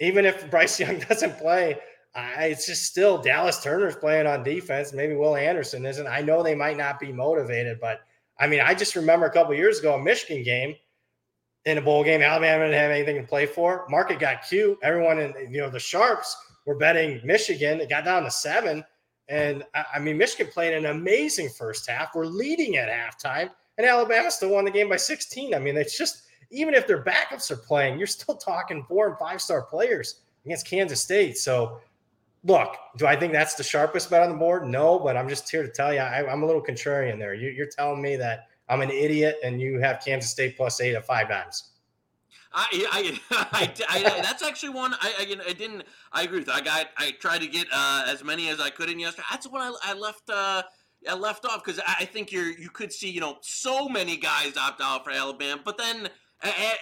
A: even if Bryce Young doesn't play. I, it's just still Dallas Turner's playing on defense. Maybe Will Anderson isn't. I know they might not be motivated, but I mean, I just remember a couple years ago a Michigan game in a bowl game. Alabama didn't have anything to play for. Market got cute. Everyone in you know the sharps were betting Michigan. It got down to seven. And I mean, Michigan played an amazing first half. We're leading at halftime, and Alabama still won the game by 16. I mean, it's just even if their backups are playing, you're still talking four and five star players against Kansas State. So, look, do I think that's the sharpest bet on the board? No, but I'm just here to tell you, I, am a little contrarian there. You, you're telling me that I'm an idiot and you have Kansas State plus eight at five times.
B: I, I, I, I, that's actually one I, I, I, didn't. I agree with. I got. I tried to get uh, as many as I could in yesterday. That's what I, I left. Uh, I left off because I think you're. You could see, you know, so many guys opt out for Alabama, but then.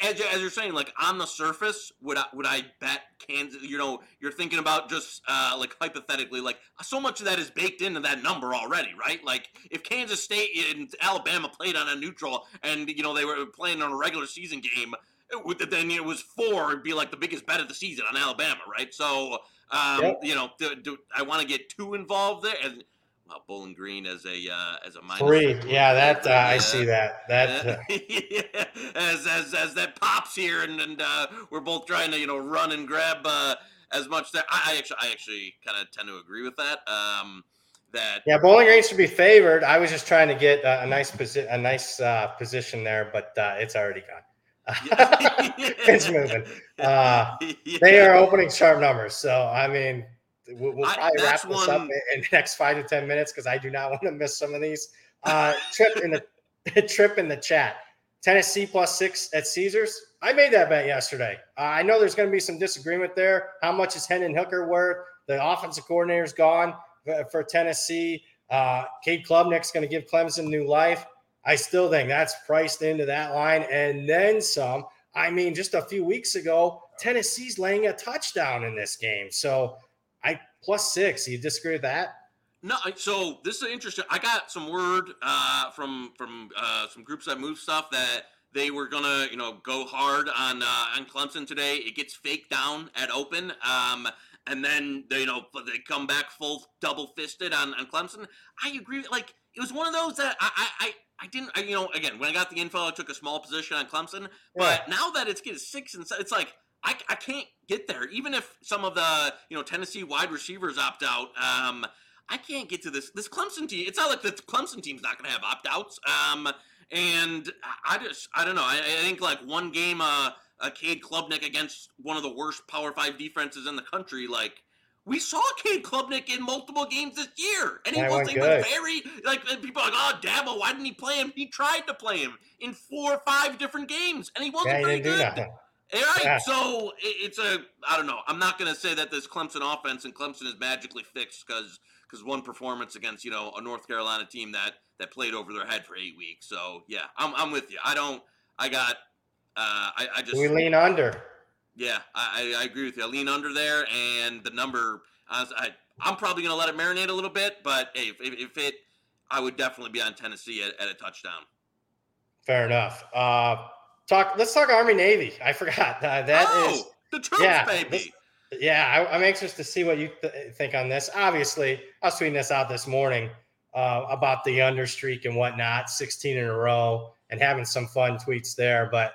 B: As, as you're saying, like on the surface, would I would I bet Kansas? You know, you're thinking about just uh, like hypothetically, like so much of that is baked into that number already, right? Like if Kansas State and Alabama played on a neutral, and you know they were playing on a regular season game, then it was four. It'd be like the biggest bet of the season on Alabama, right? So, um, yep. you know, do, do I want to get too involved there? And Bowling Green as a uh, as a minus
A: three. Yeah, that uh, I see that. That uh,
B: yeah, as as as that pops here, and and uh, we're both trying to you know run and grab uh, as much that I, I actually I actually kind of tend to agree with that. Um, that
A: yeah, Bowling Green should be favored. I was just trying to get a, a nice position, a nice uh, position there, but it's already gone. it's moving. Uh, yeah. They are opening sharp numbers. So, I mean, we'll, we'll probably I, wrap this one... up in the next five to 10 minutes because I do not want to miss some of these. Uh, trip in the trip in the chat. Tennessee plus six at Caesars. I made that bet yesterday. Uh, I know there's going to be some disagreement there. How much is Hendon Hooker worth? The offensive coordinator's gone for Tennessee. Uh, Cade Klubnik's going to give Clemson new life. I still think that's priced into that line and then some. I mean, just a few weeks ago, Tennessee's laying a touchdown in this game. So plus six. You disagree with that?
B: No, so this is interesting. I got some word uh, from from uh, some groups that move stuff that they were gonna, you know, go hard on uh, on Clemson today. It gets faked down at open, um, and then they, you know they come back full double fisted on, on Clemson. I agree. Like it was one of those that I I, I didn't, I, you know, again, when I got the info, I took a small position on Clemson. But yeah. now that it's getting six and seven, it's like I, I can't get there. Even if some of the, you know, Tennessee wide receivers opt out, um, I can't get to this this Clemson team. It's not like the Clemson team's not going to have opt outs. Um, and I just, I don't know. I, I think like one game, uh, a Cade Klubnik against one of the worst Power Five defenses in the country, like we saw Cade Klubnik in multiple games this year, and he wasn't even very like people are like, oh, Dabo, why didn't he play him? He tried to play him in four or five different games, and he wasn't yeah, very good. Right, yeah. so it's a I don't know. I'm not going to say that this Clemson offense and Clemson is magically fixed because because one performance against you know a North Carolina team that that played over their head for eight weeks. So yeah, I'm I'm with you. I don't. I got. Uh, I, I just
A: we lean under.
B: Yeah, I, I agree with you. I lean under there, and the number. I, I'm probably going to let it marinate a little bit, but hey, if, if it, I would definitely be on Tennessee at, at a touchdown.
A: Fair enough. Uh, talk. Let's talk Army Navy. I forgot uh, that oh, is,
B: the troops, yeah, baby.
A: This, yeah, I, am anxious to see what you th- think on this. Obviously, I was tweeting this out this morning uh, about the under streak and whatnot, 16 in a row, and having some fun tweets there. But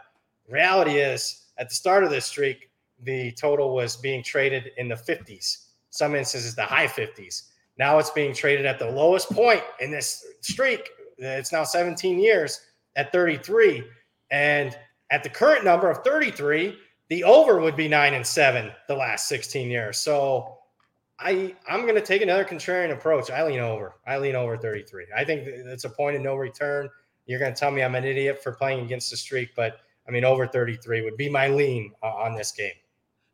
A: reality is at the start of this streak, the total was being traded in the 50s, some instances the high 50s. Now it's being traded at the lowest point in this streak. It's now 17 years at 33. And at the current number of 33, the over would be nine and seven the last 16 years. So I I'm going to take another contrarian approach. I lean over. I lean over 33. I think it's a point of no return. You're going to tell me I'm an idiot for playing against the streak, but I mean, over 33 would be my lean on this game.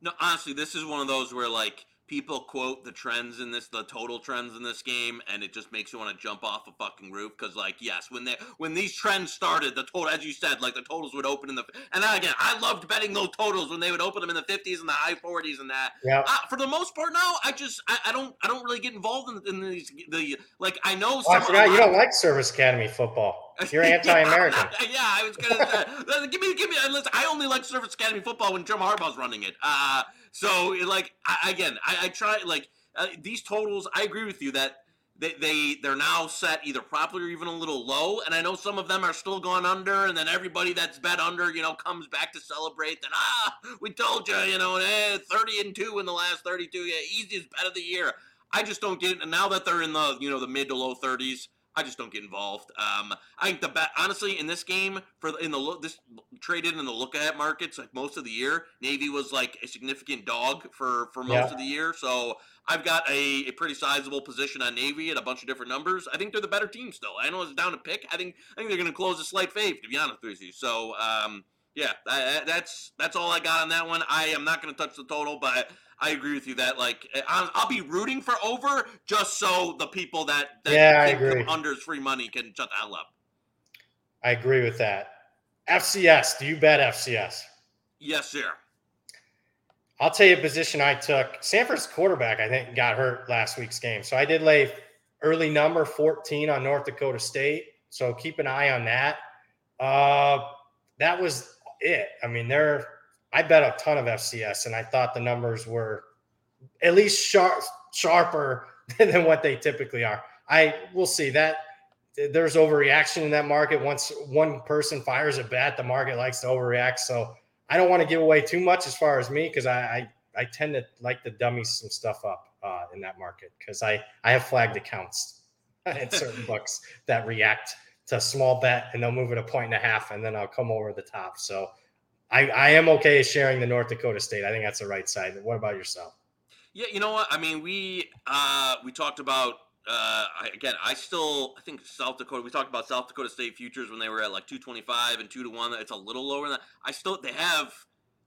B: No, honestly, this is one of those where like people quote the trends in this, the total trends in this game, and it just makes you want to jump off a fucking roof. Because, like, yes, when they when these trends started, the total, as you said, like the totals would open in the, and again, I loved betting those totals when they would open them in the fifties and the high forties and that. Yeah. For the most part, now I just I, I, don't I don't really get involved in, in these the like I know.
A: Forgot you don't like Service Academy football. You're anti-American.
B: yeah, I was gonna say. give me, give me. Listen, I only like Service Academy football when Jim Harbaugh's running it. Uh, so like I, again, I, I try like uh, these totals. I agree with you that they, they they're now set either properly or even a little low. And I know some of them are still going under, and then everybody that's bet under, you know, comes back to celebrate Then ah, we told you, you know, eh, thirty and two in the last thirty-two, yeah, easiest bet of the year. I just don't get it. And now that they're in the you know the mid to low thirties, I just don't get involved. Um, I think the bet, honestly, in this game, for in the look, this traded in the look at markets, like most of the year, Navy was like a significant dog for for most yeah. of the year. So I've got a, a pretty sizable position on Navy at a bunch of different numbers. I think they're the better team still. I know it's down to pick. I think I think they're going to close a slight fave, to be honest with you. So um, yeah, that, that's that's all I got on that one. I am not going to touch the total, but I agree with you that like I'll, I'll, be rooting for over just so the people that, that
A: yeah, I agree.
B: unders free money can shut the hell up.
A: I agree with that. FCS, do you bet FCS?
B: Yes, sir.
A: I'll tell you a position I took. Samford's quarterback, I think, got hurt last week's game. So I did lay early number 14 on North Dakota State. So keep an eye on that. Uh, that was it. I mean, they're I bet a ton of FCS, and I thought the numbers were at least sharp, sharper than what they typically are. I will see that there's overreaction in that market. Once one person fires a bet, the market likes to overreact. So I don't want to give away too much as far as me because I, I, I tend to like to dummy some stuff up uh, in that market because I I have flagged accounts at certain books that react to a small bet and they'll move it a point and a half and then I'll come over the top. So I, I am okay sharing the North Dakota State. I think that's the right side. What about yourself?
B: Yeah, you know what? I mean, we uh, we talked about uh, again. I still I think South Dakota. We talked about South Dakota State futures when they were at like two twenty five and two to one. It's a little lower than that. I still they have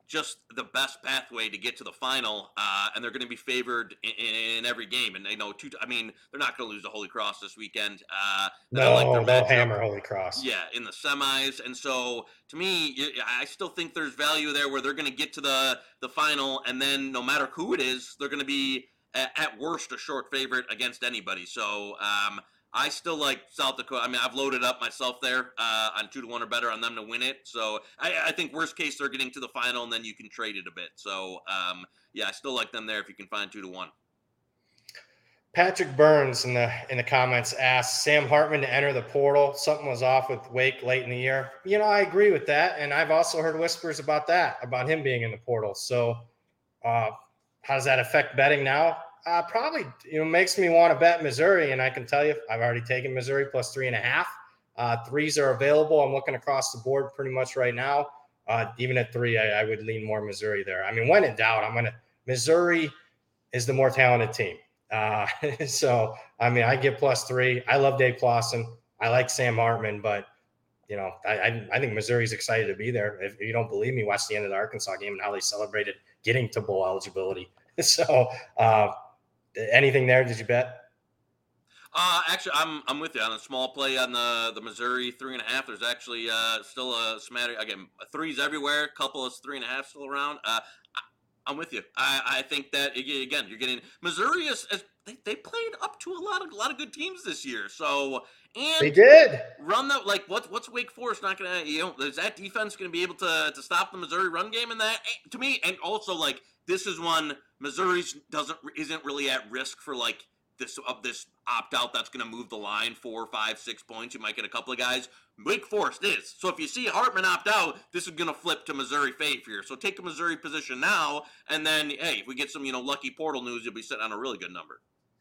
B: just the best pathway to get to the final, uh, and they're going to be favored in, in, every game. And they know two. I mean, they're not going to lose the Holy Cross this weekend. Uh,
A: no, like they'll hammer Holy Cross.
B: Yeah, in the semis, and so to me, I still think there's value there where they're going to get to the the final, and then no matter who it is, they're going to be at, at worst a short favorite against anybody. So. Um, I still like South Dakota. I mean, I've loaded up myself there uh, on two to one or better on them to win it. So I, I, think worst case they're getting to the final, and then you can trade it a bit. So um, yeah, I still like them there if you can find two to one.
A: Patrick Burns in the in the comments asked Sam Hartman to enter the portal. Something was off with Wake late in the year. You know, I agree with that, and I've also heard whispers about that about him being in the portal. So, uh, how does that affect betting now? Uh, probably you know makes me want to bet Missouri, and I can tell you I've already taken Missouri plus three and a half. Uh, threes are available. I'm looking across the board pretty much right now. Uh, even at three, I, I, would lean more Missouri there. I mean, when in doubt, I'm gonna Missouri is the more talented team. Uh, so I mean, I get plus three. I love Dave Clawson. I like Sam Hartman, but you know, I, I, I think Missouri's excited to be there. If you don't believe me, watch the end of the Arkansas game and how they celebrated getting to bowl eligibility. So uh, anything there? Did you bet?
B: Uh, actually, I'm I'm with you on a small play on the the Missouri three and a half. There's actually uh, still a smattering again threes everywhere. A couple of three and a half still around. Uh, I, am with you. I, I think that again you're getting Missouri is, is they, they played up to a lot of a lot of good teams this year. So and
A: they did
B: run the like what's what's Wake Forest not gonna you know is that defense gonna be able to to stop the Missouri run game in that eh, to me and also like this is one Missouri's doesn't isn't really at risk for like this of this opt out that's going to move the line four, five, six points. You might get a couple of guys. Wake Forest is. So if you see Hartman opt out, this is going to flip to Missouri fave here. So take a Missouri position now, and then hey, if we get some you know lucky portal news, you'll be sitting on a really good number.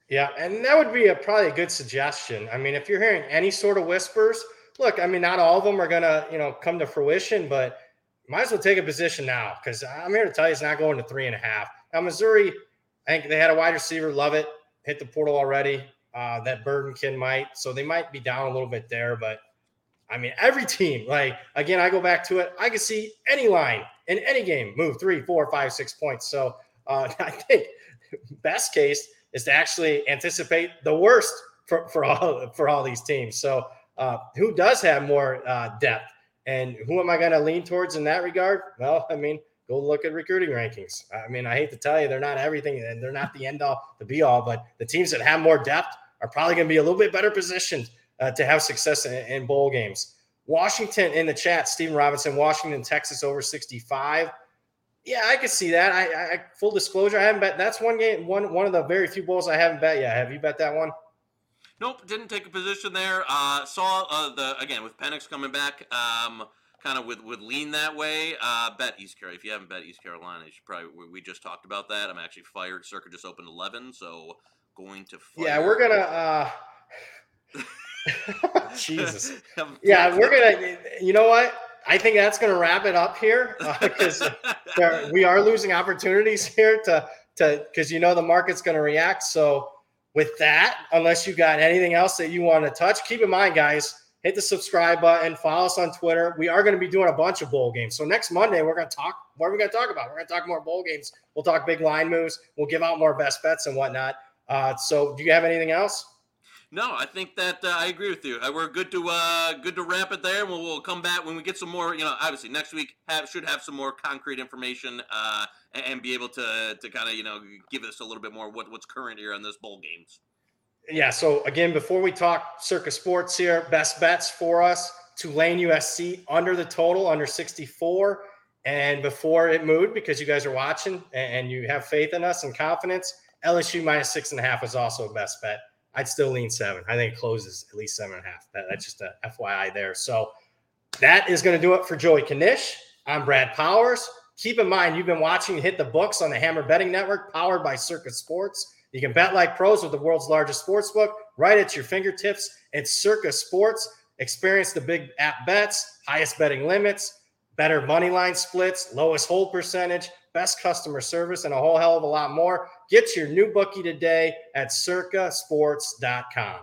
A: Yeah, and that would be a probably a good suggestion. I mean, if you're hearing any sort of whispers, look, I mean, not all of them are going to you know come to fruition, but might as well take a position now because I'm here to tell you it's not going to three and a half. Now, Missouri, I think they had a wide receiver, Lovett, hit the portal already. Uh, that Burdenkin might, so they might be down a little bit there, but I mean, every team, like again, I go back to it. I can see any line in any game move three, four, five, six points. So uh, I think best case is to actually anticipate the worst for, for all for all these teams. So uh, who does have more uh, depth, and who am I going to lean towards in that regard? Well, I mean, go look at recruiting rankings. I mean, I hate to tell you, they're not everything and they're not the end all, the be all, but the teams that have more depth are probably going to be a little bit better positioned uh, to have success in, in, bowl games. Washington in the chat, Stephen Robinson, Washington, Texas over 65. Yeah, I could see that. I, I full disclosure, I haven't bet. That's one game, one one of the very few bowls I haven't bet yet. Have you bet that one?
B: Nope, didn't take a position there. Uh, saw uh, the again with Penix coming back. Um, kind of would, would lean that way. Uh, bet East Carolina. If you haven't bet East Carolina, you should probably. We just talked about that. I'm actually fired. Circa just opened 11, so going to. Fire.
A: Yeah, we're gonna. Uh, Jesus. yeah, we're gonna. You know what? I think that's gonna wrap it up here because uh, we are losing opportunities here to to because you know the market's gonna react. So with that, unless you got anything else that you want to touch, keep in mind, guys. Hit the subscribe button. Follow us on Twitter. We are going to be doing a bunch of bowl games. So next Monday, we're going to talk. What are we going to talk about? We're going to talk more bowl games. We'll talk big line moves. We'll give out more best bets and whatnot. Uh, so, do you have anything else?
B: No, I think that uh, I agree with you. Uh, we're good to uh, good to wrap it there. We'll, we'll come back when we get some more. You know, obviously next week have, should have some more concrete information uh, and, and, be able to to kind of you know give us a little bit more what, what's current here on this bowl games.
A: Yeah. So again, before we talk Circa Sports here, best bets for us: Tulane USC under the total under sixty four. And before it moved, because you guys are watching and you have faith in us and confidence, LSU minus six and a half is also a best bet. I'd still lean seven. I think it closes at least seven and a half. That, that's just a FYI there. So that is going to do it for Joey Knish. I'm Brad Powers. Keep in mind, you've been watching Hit the Books on the Hammer Betting Network, powered by Circa Sports. You can bet like pros with the world's largest sports book right at your fingertips. It's Circa Sports. Experience the big app bets, highest betting limits, better money line splits, lowest hold percentage, best customer service, and a whole hell of a lot more. Get your new bookie today at circasports.com.